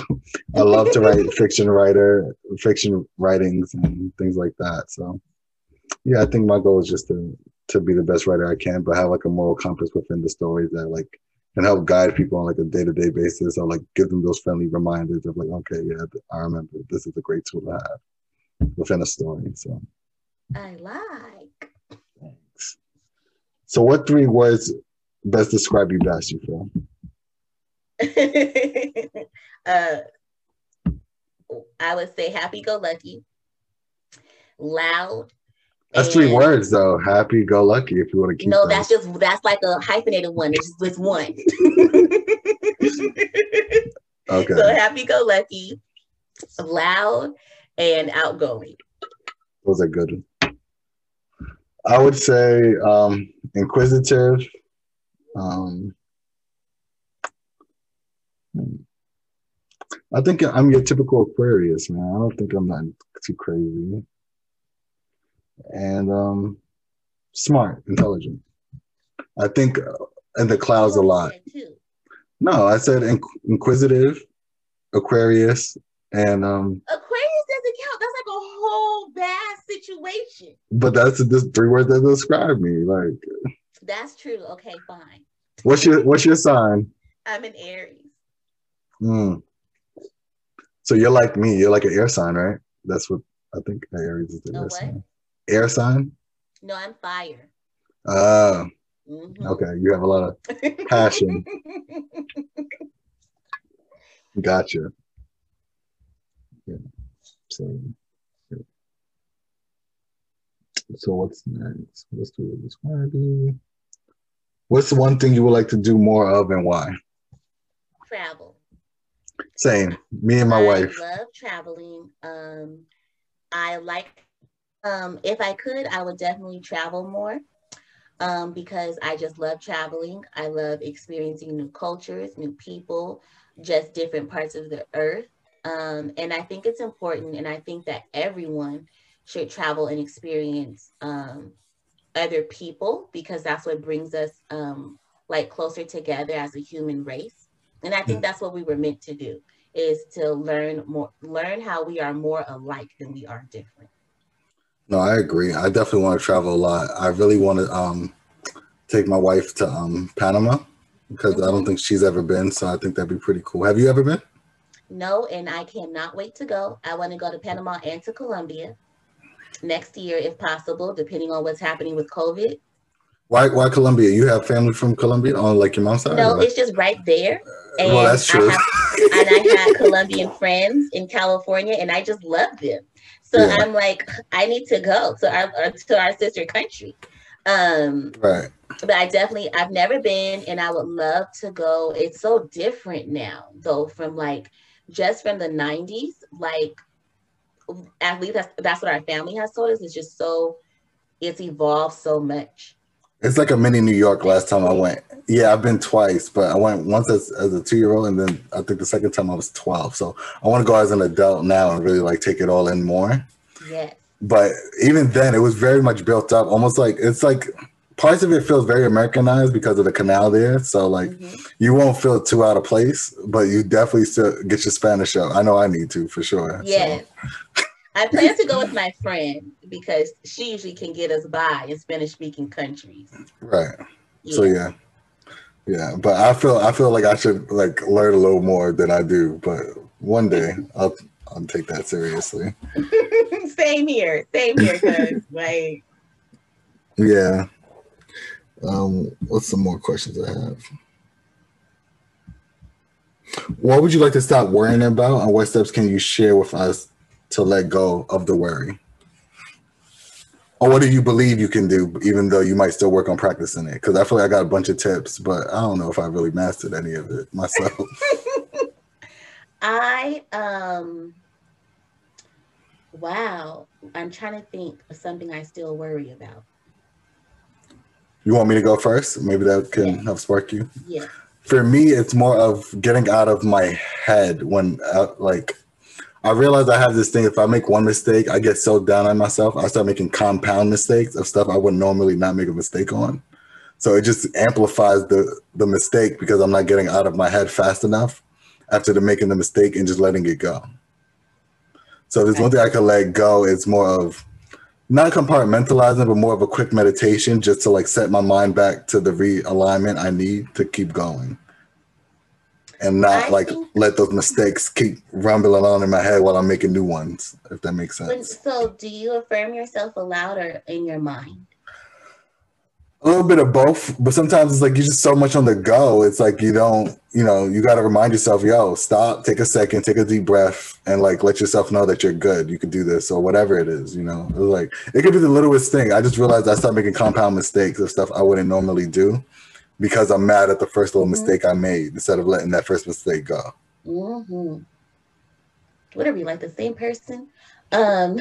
I love to write fiction writer, fiction writings, and things like that. So yeah, I think my goal is just to to be the best writer I can, but have like a moral compass within the stories that like can help guide people on like a day to day basis, or like give them those friendly reminders of like, okay, yeah, I remember this is a great tool to have within a story. So I like. So, what three words best describe you best, you feel? uh, I would say happy go lucky, loud. That's three words though. Happy go lucky if you want to keep it. No, those. that's just that's like a hyphenated one. It's just it's one. okay. So happy go lucky, loud, and outgoing. Those are good. I would say um, inquisitive. Um, I think I'm your typical Aquarius, man. I don't think I'm not too crazy. And um, smart, intelligent. I think uh, in the clouds a lot. No, I said inquisitive, Aquarius, and um. Doesn't count. That's like a whole bad situation. But that's the three words that describe me. Like. That's true. Okay, fine. What's your What's your sign? I'm an Aries. Hmm. So you're like me. You're like an air sign, right? That's what I think Aries is the air what? sign. Air sign. No, I'm fire. Oh, Mhm. okay. You have a lot of passion. Gotcha. Yeah. So, so what's next? What's the describe you? What's the one thing you would like to do more of and why? Travel. Same. Me and my I wife. love traveling. Um, I like. Um, if I could, I would definitely travel more. Um, because I just love traveling. I love experiencing new cultures, new people, just different parts of the earth. Um, and I think it's important, and I think that everyone should travel and experience um, other people because that's what brings us um, like closer together as a human race. And I think that's what we were meant to do is to learn more, learn how we are more alike than we are different. No, I agree. I definitely want to travel a lot. I really want to um, take my wife to um, Panama because I don't think she's ever been. So I think that'd be pretty cool. Have you ever been? No, and I cannot wait to go. I want to go to Panama and to Colombia next year, if possible, depending on what's happening with COVID. Why? Why Colombia? You have family from Colombia on like your mom's side? No, or- it's just right there. And well, that's true. I have, and I have Colombian friends in California, and I just love them. So Yeah. I'm like, I need to go to our uh, to our sister country. Um, right. but I definitely I've never been, and I would love to go. It's so different now, though, from like just from the '90s. Like, at least that's that's what our family has told us. It's just so it's evolved so much. It's like a mini New York. Last time I went, yeah, I've been twice, but I went once as, as a two year old, and then I think the second time I was twelve. So I want to go as an adult now and really like take it all in more. Yes. But even then, it was very much built up, almost like it's like parts of it feels very Americanized because of the canal there. So like Mhm. you won't feel too out of place, but you definitely still get your Spanish up. I know I need to for sure. so. Yes. I plan to go with my friend because she usually can get us by in Spanish speaking countries. Right. So yeah. Yeah. But I feel I feel like I should like learn a little more than I do. But one day I'll I'll take that seriously. Same here. Same here, cuz like Yeah. Um, what's some more questions I have? What would you like to stop worrying about, and what steps can you share with us to let go of the worry? Or what do you believe you can do, even though you might still work on practicing it? Because I feel like I got a bunch of tips, but I don't know if I really mastered any of it myself. I um wow, I'm trying to think of something I still worry about. You want me to go first? Maybe that can Yeah. help spark you. Yeah. for me it's more of getting out of my head when uh, like i realize i have this thing if i make one mistake i get so down on myself i start making compound mistakes of stuff i would normally not make a mistake on So it just amplifies the the mistake because I'm not getting out of my head fast enough after the making the mistake and just letting it go. So there's one thing I can let go. It's more of not compartmentalizing, but more of a quick meditation just to like set my mind back to the realignment I need to keep going. And not I like let those mistakes keep rumbling on in my head while I'm making new ones, if that makes sense. So, do you affirm yourself aloud or in your mind? A little bit of both, but sometimes it's like you're just so much on the go. It's like you don't, you know, you got to remind yourself, yo, stop, take a second, take a deep breath, and like let yourself know that you're good. You can do this or whatever it is, you know. It's like it could be the littlest thing. I just realized I started making compound mistakes of stuff I wouldn't normally do because I'm mad at the first little Mhm. mistake I made instead of letting that first mistake go. Mm-hmm. What are we like the same person? Um,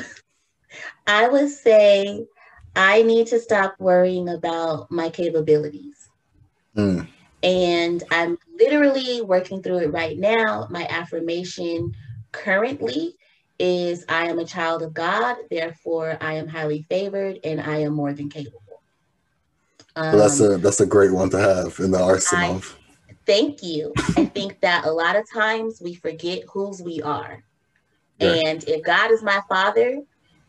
I would say I need to stop worrying about my capabilities. Mm, And I'm literally working through it right now. My affirmation currently is I am a child of God, therefore I am highly favored and I am more than capable. so that's Um, a that's a great one to have in the arsenal. Thank you. I think that a lot of times we forget whose we are. Yeah. And if God is my father,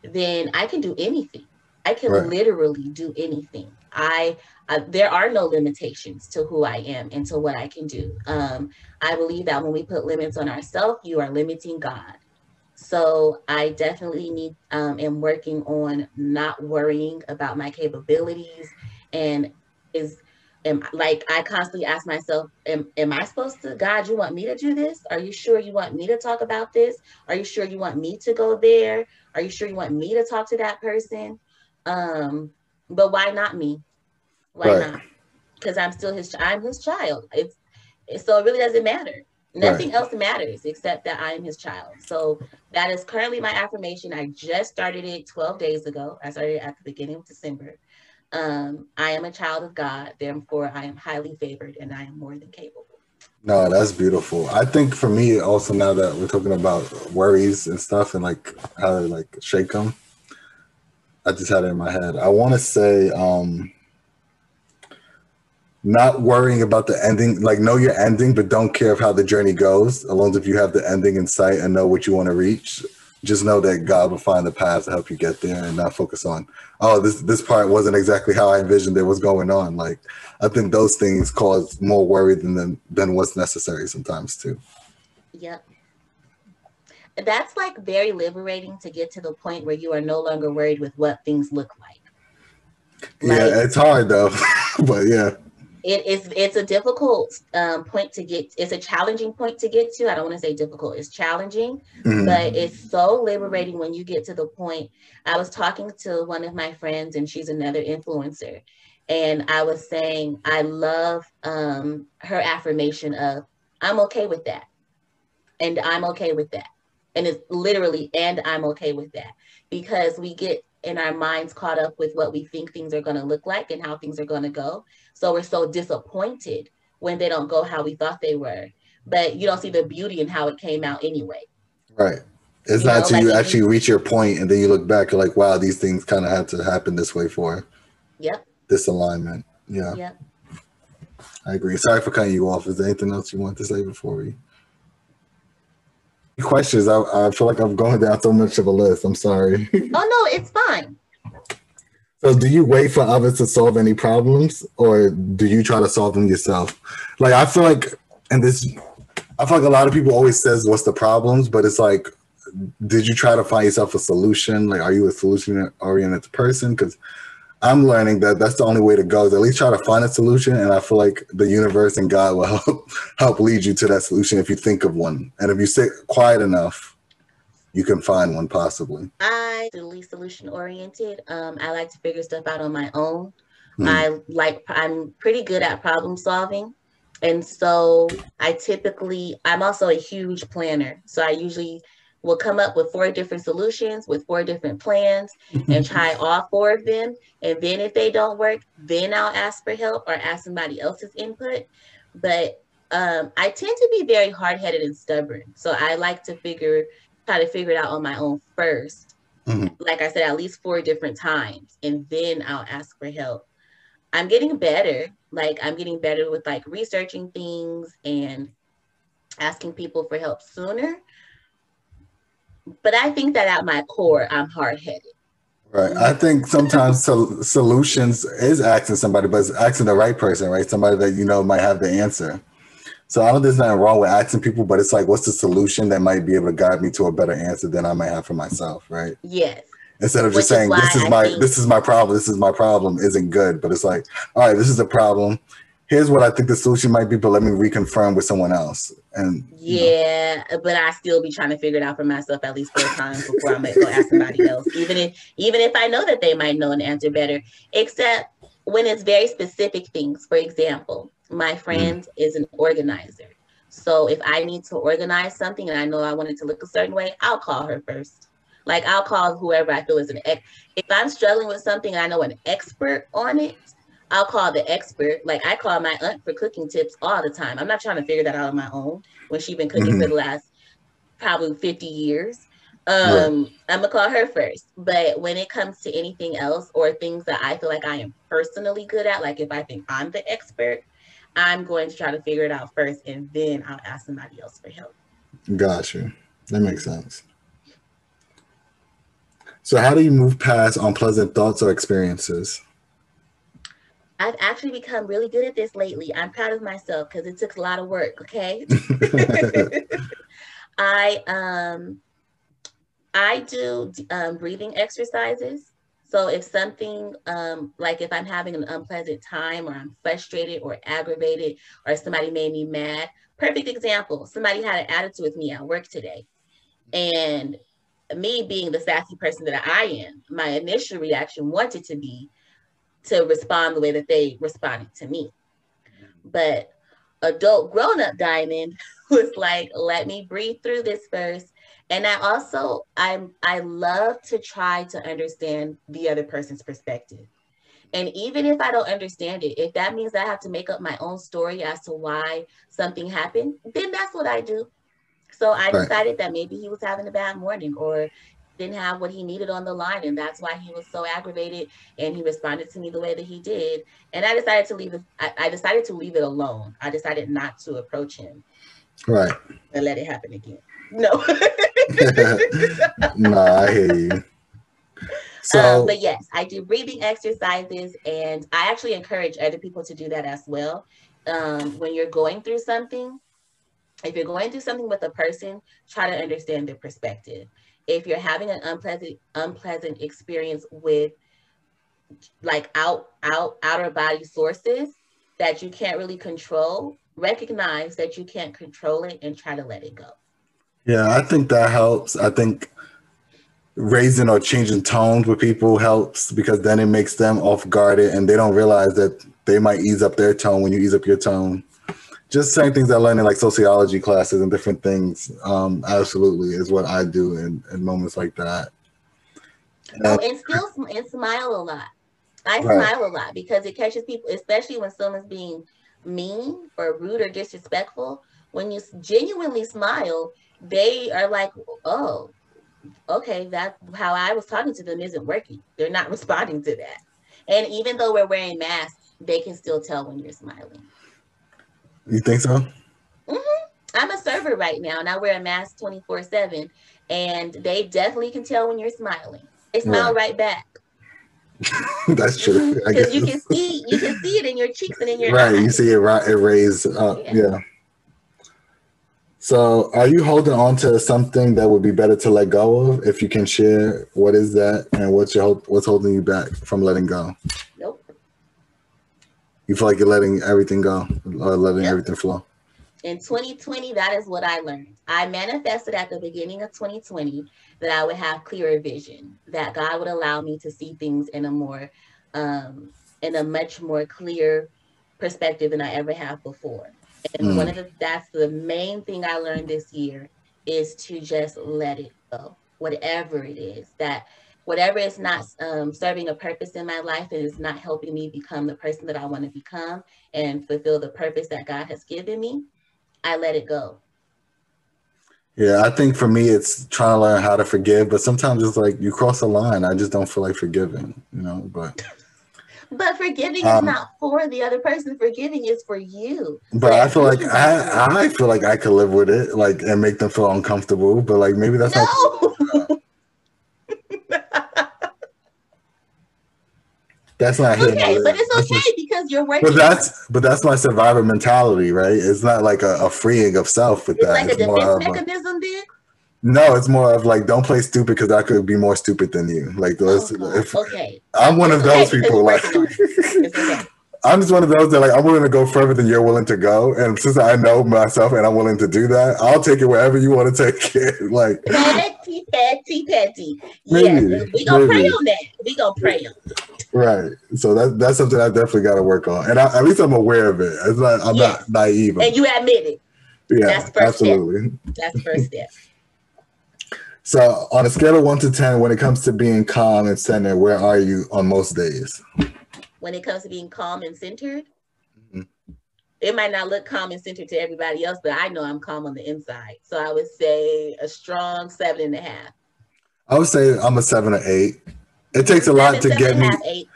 then I can do anything. I can Right. literally do anything. I, I there are no limitations to who I am and to what I can do. Um, I believe that when we put limits on ourselves, you are limiting God. So I definitely need um, am working on not worrying about my capabilities and is am like I constantly ask myself, am, am I supposed to, God, you want me to do this? Are you sure you want me to talk about this? Are you sure you want me to go there? Are you sure you want me to talk to that person? Um, but why not me? Why Right. not? Because I'm still his I'm his child. It's, it's so it really doesn't matter. Nothing else matters except that I am his child. So that is currently my affirmation. I just started it 12 days ago. I started at the beginning of December. Um, I am a child of God, therefore I am highly favored and I am more than capable. No, that's beautiful. I think for me also now that we're talking about worries and stuff and like how to like shake them, I just had it in my head. I want to say um not worrying about the ending, like know your ending, but don't care of how the journey goes. As long as if you have the ending in sight and know what you want to reach, just know that God will find the path to help you get there and not focus on, oh, this this part wasn't exactly how I envisioned it was going on. Like I think those things cause more worry than than, than what's necessary sometimes too. Yep. That's like very liberating to get to the point where you are no longer worried with what things look like. yeah, it's hard though, but yeah, it is it's a difficult um, point to get it's a challenging point to get to i don't want to say difficult it's challenging Mhm. but it's so liberating when you get to the point i was talking to one of my friends and she's another influencer and i was saying i love um, her affirmation of i'm okay with that and i'm okay with that and it's literally and i'm okay with that because we get in our minds caught up with what we think things are going to look like and how things are going to go so we're so disappointed when they don't go how we thought they were but you don't see the beauty in how it came out anyway right. It's You not until like you actually you- reach your point and then you look back, you're like, wow, these things kind of had to happen this way for yep this alignment. Yeah, yep I agree. Sorry for cutting you off. Is there anything else you want to say before we? Questions. I, I feel like I've gone down so much of a list. I'm sorry. oh no it's fine So, do you wait for others to solve any problems, or do you try to solve them yourself? Like, I feel like, and this, I feel like a lot of people always says, "What's the problems?" But it's like, did you try to find yourself a solution? Like, are you a solution-oriented person? Because I'm learning that that's the only way to go. Is at least try to find a solution, and I feel like the universe and God will help help lead you to that solution if you think of one, and if you sit quiet enough, you can find one possibly. i really solution oriented um i like to figure stuff out on my own Hmm. i like i'm pretty good at problem solving and so i typically i'm also a huge planner so i usually will come up with four different solutions with four different plans and try all four of them. And then if they don't work, then I'll ask for help or ask somebody else's input. But um, I tend to be very hard headed and stubborn. So I like to figure, try to figure it out on my own 1st Mhm. Like I said, at least four different times. And then I'll ask for help. I'm getting better. Like I'm getting better with like researching things and asking people for help sooner. But I think that at my core, I'm hard headed. Right. I think sometimes sol- solutions is asking somebody, but it's asking the right person, right? Somebody that you know might have the answer. So I don't think there's nothing wrong with asking people, but it's like, what's the solution that might be able to guide me to a better answer than I might have for myself, right? Yes. Instead of just Which is saying, why this is I my think- this is my problem, this is my problem isn't good. But it's like, all right, this is a problem. Here's what I think the solution might be, but let me reconfirm with someone else. And you know, Yeah, but I still be trying to figure it out for myself at least four times before I'm gonna go ask somebody else. Even if even if I know that they might know an answer better, except when it's very specific things. For example, my mm-hmm. friend is an organizer. So if I need to organize something and I know I want it to look a certain way, I'll call her first. Like I'll call whoever I feel is an ex. If I'm struggling with something and I know an expert on it, I'll call the expert. Like I call my aunt for cooking tips all the time. I'm not trying to figure that out on my own when she's been cooking for the last probably 50 years. Um, I'm gonna call her first. But when it comes to anything else or things that I feel like I am personally good at, like if I think I'm the expert, I'm going to try to figure it out first and then I'll ask somebody else for help. Gotcha. That makes sense. So how do you move past unpleasant thoughts or experiences? I've actually become really good at this lately. I'm proud of myself because it took a lot of work, okay? I um I do um, breathing exercises. So if something um, like if I'm having an unpleasant time or I'm frustrated or aggravated or somebody made me mad, perfect example. Somebody had an attitude with me at work today, and me being the sassy person that I am, my initial reaction wanted to be to respond the way that they responded to me. But adult grown up diamond was like, let me breathe through this first. And I also I'm I love to try to understand the other person's perspective. And even if I don't understand it, if that means I have to make up my own story as to why something happened, then that's what I do. So I Right. decided that maybe he was having a bad morning or didn't have what he needed on the line and that's why he was so aggravated and he responded to me the way that he did and i decided to leave it I, I decided to leave it alone. I decided not to approach him Right. and let it happen again. No. No, I hear you. So um, but yes i do breathing exercises and i actually encourage other people to do that as well. Um, when you're going through something if you're going through something with a person try to understand their perspective if you're having an unpleasant unpleasant experience with like out out outer body sources that you can't really control recognize that you can't control it and try to let it go yeah, I think that helps. I think raising or changing tones with people helps because then it makes them off guarded and they don't realize that they might ease up their tone when you ease up your tone. Just saying things I learned in like sociology classes and different things. Um, absolutely is what I do in, in moments like that. Oh, and still and smile a lot. I Right. smile a lot because it catches people, especially when someone's being mean or rude or disrespectful. When you genuinely smile, they are like, "Oh, okay, that how I was talking to them isn't working. They're not responding to that." And even though we're wearing masks, they can still tell when you're smiling. You think so? Mhm. I'm a server right now, and I wear a mask 24 seven, and they definitely can tell when you're smiling. They smile right back. That's true. I guess. because you can see you can see it in your cheeks and in your right, eyes. you see it right, it raised up. Yeah. Yeah. So, are you holding on to something that would be better to let go of? If you can share, what is that, and what's your what's holding you back from letting go? Nope. You feel like you're letting everything go, or letting Yep. everything flow. In 2020, that is what I learned. I manifested at the beginning of 2020 that I would have clearer vision, that God would allow me to see things in a more, um, in a much more clear perspective than I ever have before. And Mm. one of the that's the main thing I learned this year is to just let it go, whatever it is that whatever is not um, serving a purpose in my life and is not helping me become the person that I want to become and fulfill the purpose that God has given me, I let it go. Yeah, I think for me, it's trying to learn how to forgive, but sometimes it's like you cross a line. I just don't feel like forgiving, you know. But But forgiving Um, is not for the other person. Forgiving is for you. But I feel like I I feel like I could live with it, like and make them feel uncomfortable. But like maybe that's not that's not hitting okay, but it's okay just- because you're working. but that's but that's my survivor mentality, right? It's not like a, a freeing of self with it's that. like a it's more defense of a, mechanism, then. no, it's more of like don't play stupid because I could be more stupid than you. Like let's, Oh, if okay, I'm one of okay those because people, like working on it. It's okay. I'm just one of those that like I'm willing to go further than you're willing to go, and since I know myself and I'm willing to do that, I'll take it wherever you want to take it. Like Petty, petty, petty. Maybe, Yes, we gonna pray on that. We gonna pray on. Right, so that that's something I definitely got to work on, and I, at least I'm aware of it. It's not I'm Yes. not naive. And you admit it. yeah, that's first step. absolutely. That's first step. So on a scale of one to ten, when it comes to being calm and centered, where are you on most days? When it comes to being calm and centered, Mhm. it might not look calm and centered to everybody else, but I know I'm calm on the inside. So I would say a strong seven and a half. I would say I'm a seven or eight. It takes a lot to get me. and a half, eight.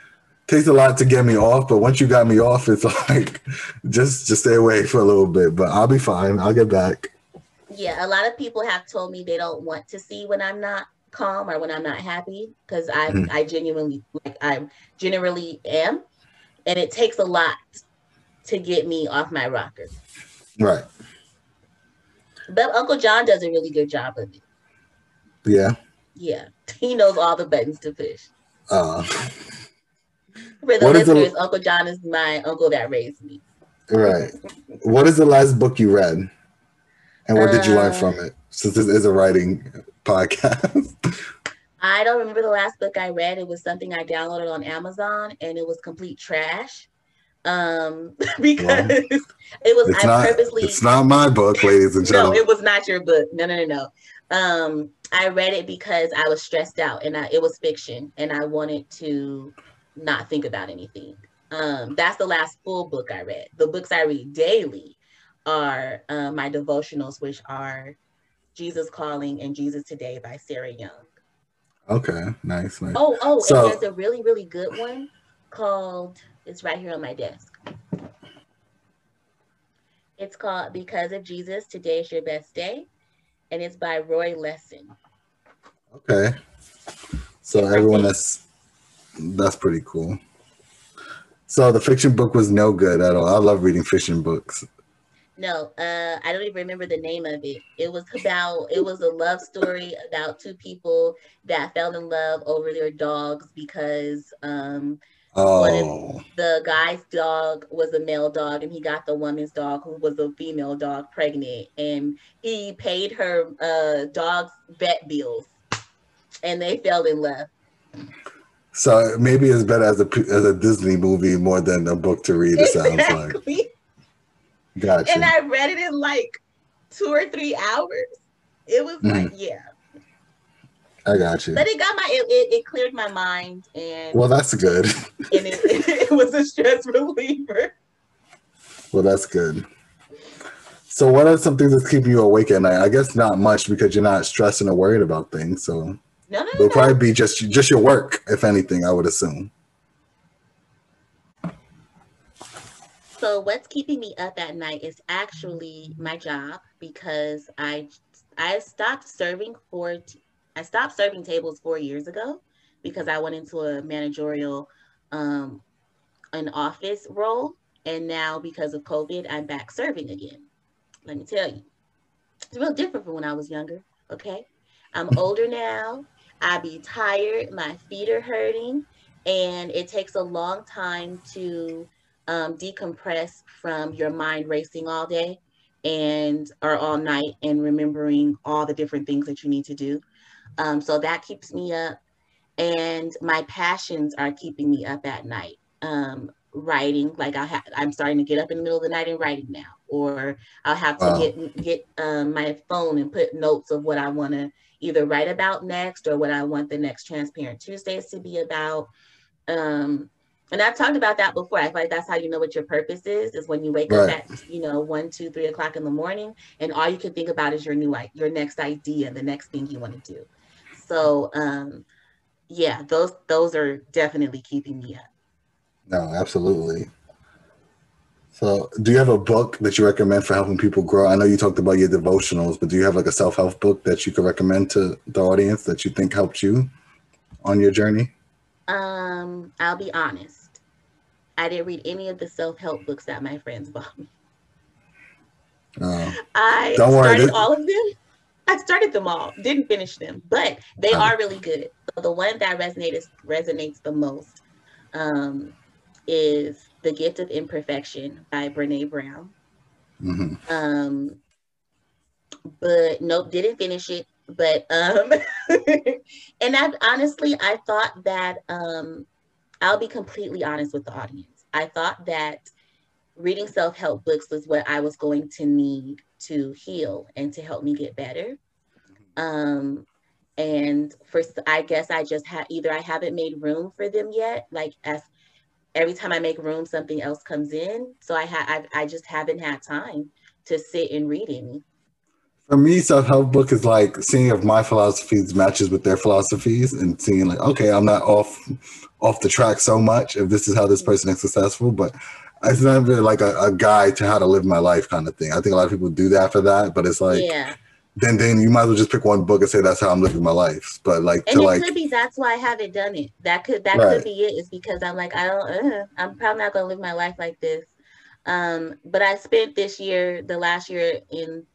takes a lot to get me off, but once you got me off, it's like just just stay away for a little bit. But I'll be fine. I'll get back. Yeah, a lot of people have told me they don't want to see when I'm not calm or when I'm not happy because I Mhm. I genuinely like I generally am, and it takes a lot to get me off my rocker. Right. But Uncle John does a really good job of it. Yeah. Yeah, he knows all the buttons to push. Uh, For the What is the- listeners, Uncle John is my uncle that raised me. right. What is the last book you read? And what did you learn Uh, from it? Since this is a writing podcast. I don't remember the last book I read. It was something I downloaded on Amazon, and it was complete trash. Um, because it was I not purposely it's not my book, ladies and gentlemen no, it was not your book. No, no, no, no. Um, I read it because I was stressed out, and I, it was fiction, and I wanted to not think about anything. Um, that's the last full book I read. The books I read daily are uh, my devotionals, which are Jesus Calling and Jesus Today by Sarah Young. okay, nice, nice. Oh, oh, So- and there's a really, really good one called, it's right here on my desk. It's called Because of Jesus, Today is Your Best Day. And it's by Roy Lessin. Okay. So everyone that's that's pretty cool. So the fiction book was no good at all. I love reading fiction books. No, uh, I don't even remember the name of it. It was about, it was a love story about two people that fell in love over their dogs because um, Oh, the guy's dog was a male dog and he got the woman's dog who was a female dog pregnant and he paid her uh dog's vet bills and they fell in love so maybe it's better as a as a Disney movie more than a book to read. It sounds like. Gotcha. and i read it in like two or three hours it was like Mm-hmm. yeah I got you. but it got my it, it, it cleared my mind and, Well, that's good. and it, it was a stress reliever Well, that's good. So, what are some things that's keeping you awake at night? I guess not much because you're not stressing or worried about things. So, no no it'll no. probably be just just your work, if anything. I would assume. So what's keeping me up at night is actually my job because I I stopped serving for I stopped serving tables four years ago because I went into a managerial um an office role and now because of COVID I'm back serving again. Let me tell you. It's real different from when I was younger, okay? I'm older now. I be tired, my feet are hurting, and it takes a long time to um, decompress from your mind racing all day and or all night and remembering all the different things that you need to do. Um, so that keeps me up. And my passions are keeping me up at night. Um, writing, like I ha- I'm starting to get up in the middle of the night and writing now, or I'll have to Wow. get get um, my phone and put notes of what I want to either write about next or what I want the next Transparent Tuesdays to be about. Um, and I've talked about that before. I feel like that's how you know what your purpose is, is when you wake Right. up at, you know, one, two, three o'clock in the morning, and all you can think about is your new, i- your next idea, the next thing you want to do. So, um, yeah, those, those are definitely keeping me up. No, absolutely. So, do you have a book that you recommend for helping people grow? I know you talked about your devotionals, but do you have like a self help book that you could recommend to the audience that you think helped you on your journey? Um, I'll be honest. I didn't read any of the self help books that my friends bought me. Uh, I Don't worry, started this- all of them. I started them all, didn't finish them, but they Uh. are really good. So the one that resonates resonates the most um, is "The Gift of Imperfection" by Brene Brown. mhm. Um, but nope, didn't finish it. But um, and I honestly, I thought that um, I'll be completely honest with the audience. I thought that reading self help books was what I was going to need to heal and to help me get better. Um, and first, I guess I just had either I haven't made room for them yet. Like as every time I make room, something else comes in. So I had I, I just haven't had time to sit and read any. For me, self help book is like seeing if my philosophies matches with their philosophies and seeing like, okay, I'm not off off the track so much if this is how this person is successful, but it's not really like a, a guide to how to live my life kind of thing. I think a lot of people do that for that, but it's like yeah. then then you might as well just pick one book and say that's how I'm living my life. But like And it like could be that's why I haven't done it. That could that Right. could be it. Is because I'm like I don't. Uh, I'm probably not gonna live my life like this. Um, but I spent this year, the last year, in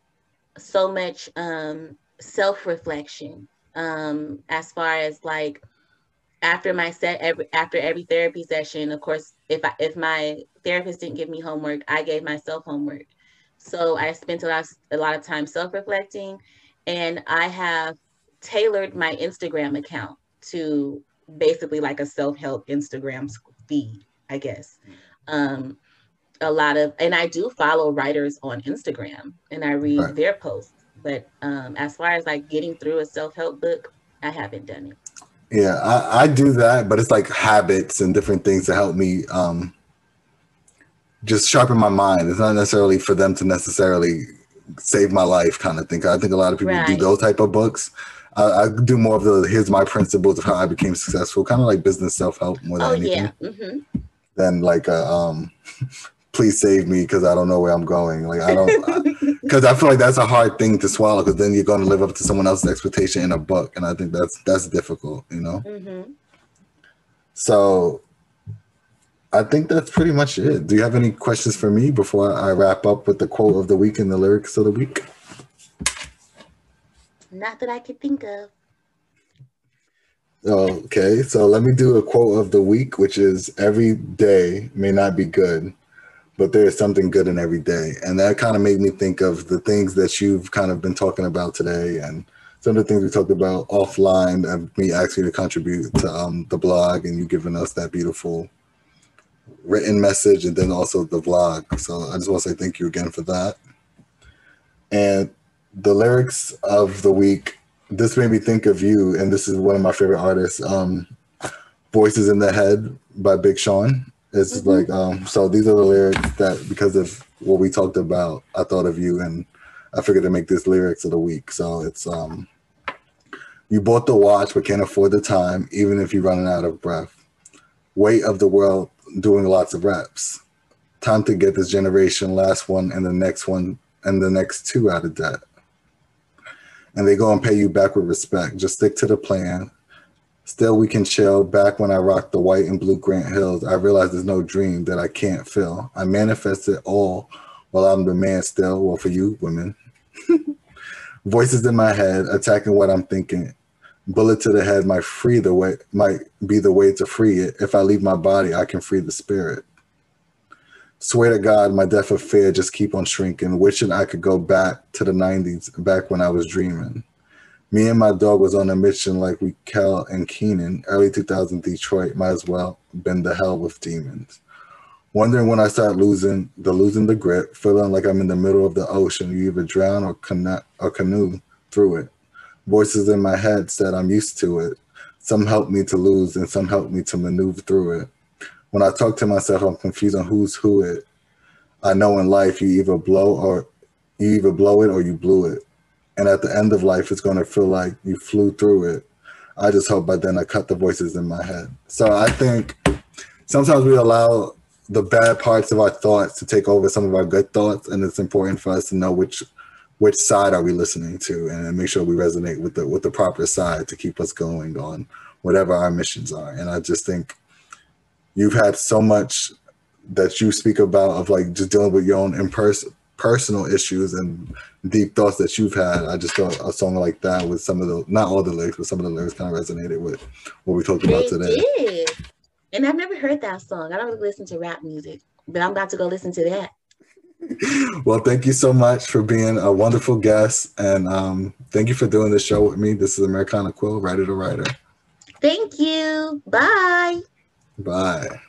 so much um, self reflection. Um, as far as like after my set every after every therapy session, of course, if I if my therapist didn't give me homework, I gave myself homework. So I spent a lot a lot of time self reflecting, and I have tailored my Instagram account to basically like a self help Instagram feed, I guess. Um, a lot of, and I do follow writers on Instagram and I read Right. their posts. But um, as far as like getting through a self help book, I haven't done it. Yeah, I, I do that, but it's like habits and different things to help me um, just sharpen my mind. It's not necessarily for them to necessarily save my life kind of thing. I think a lot of people do those type of books. I, I do more of the here's my principles of how I became successful, kind of like business self help more than Oh anything yeah, hmm than like a um, please save me because I don't know where I'm going. Like I don't because I feel like that's a hard thing to swallow because then you're going to live up to someone else's expectation in a book, and I think that's that's difficult, you know. hmm So I think that's pretty much it. Do you have any questions for me before I wrap up with the quote of the week and the lyrics of the week? Not that I could think of. Okay, so let me do a quote of the week, which is every day may not be good, but there is something good in every day. And that kind of made me think of the things that you've kind of been talking about today and some of the things we talked about offline of me asking you to contribute to um, the blog and you giving us that beautiful written message and then also the vlog. So I just want to say thank you again for that. And the lyrics of the week this made me think of you, and this is one of my favorite artists. Um, "Voices in the Head" by Big Sean. It's Mhm. like um, so. These are the lyrics that because of what we talked about, I thought of you, and I figured to make this lyrics of the week. So it's um, you bought the watch but can't afford the time, even if you're running out of breath. Weight of the world doing lots of reps. Time to get this generation, last one, and the next one, and the next two out of debt and they go and pay you back with respect. Just stick to the plan. Still, we can chill. Back when I rocked the white and blue Grant Hills, I realized there's no dream that I can't fill. I manifest it all while I'm the man still. Well, for you, women. Voices in my head attacking what I'm thinking. Bullet to the head might free the way might be the way to free it. If I leave my body, I can free the spirit. Swear to God, my death of fear just keep on shrinking, wishing I could go back to the 90s, back when I was dreaming. Me and my dog was on a mission like we Kel and Kenan, early 2000 Detroit, might as well been the hell with demons. Wondering when I start losing the losing the grip, feeling like I'm in the middle of the ocean. You either drown or canoe, or canoe through it. Voices in my head said I'm used to it. Some help me to lose and some help me to maneuver through it. When I talk to myself, I'm confused on who's who it. I know in life you either blow or you either blow it or you blew it. And at the end of life, it's going to feel like you flew through it. I just hope by then I cut the voices in my head. So I think sometimes we allow the bad parts of our thoughts to take over some of our good thoughts, and it's important for us to know which which side are we listening to, and make sure we resonate with the with the proper side to keep us going on whatever our missions are. And I just think you've had so much that you speak about of like just dealing with your own impersonal personal issues and deep thoughts that you've had. I just thought a song like that with some of the not all the lyrics, but some of the lyrics kind of resonated with what we talked about today. Did. And I've never heard that song. I don't listen to rap music, but I'm about to go listen to that. well, thank you so much for being a wonderful guest. And um, thank you for doing this show with me. This is Americana Quill, writer to writer. Thank you. Bye. Bye.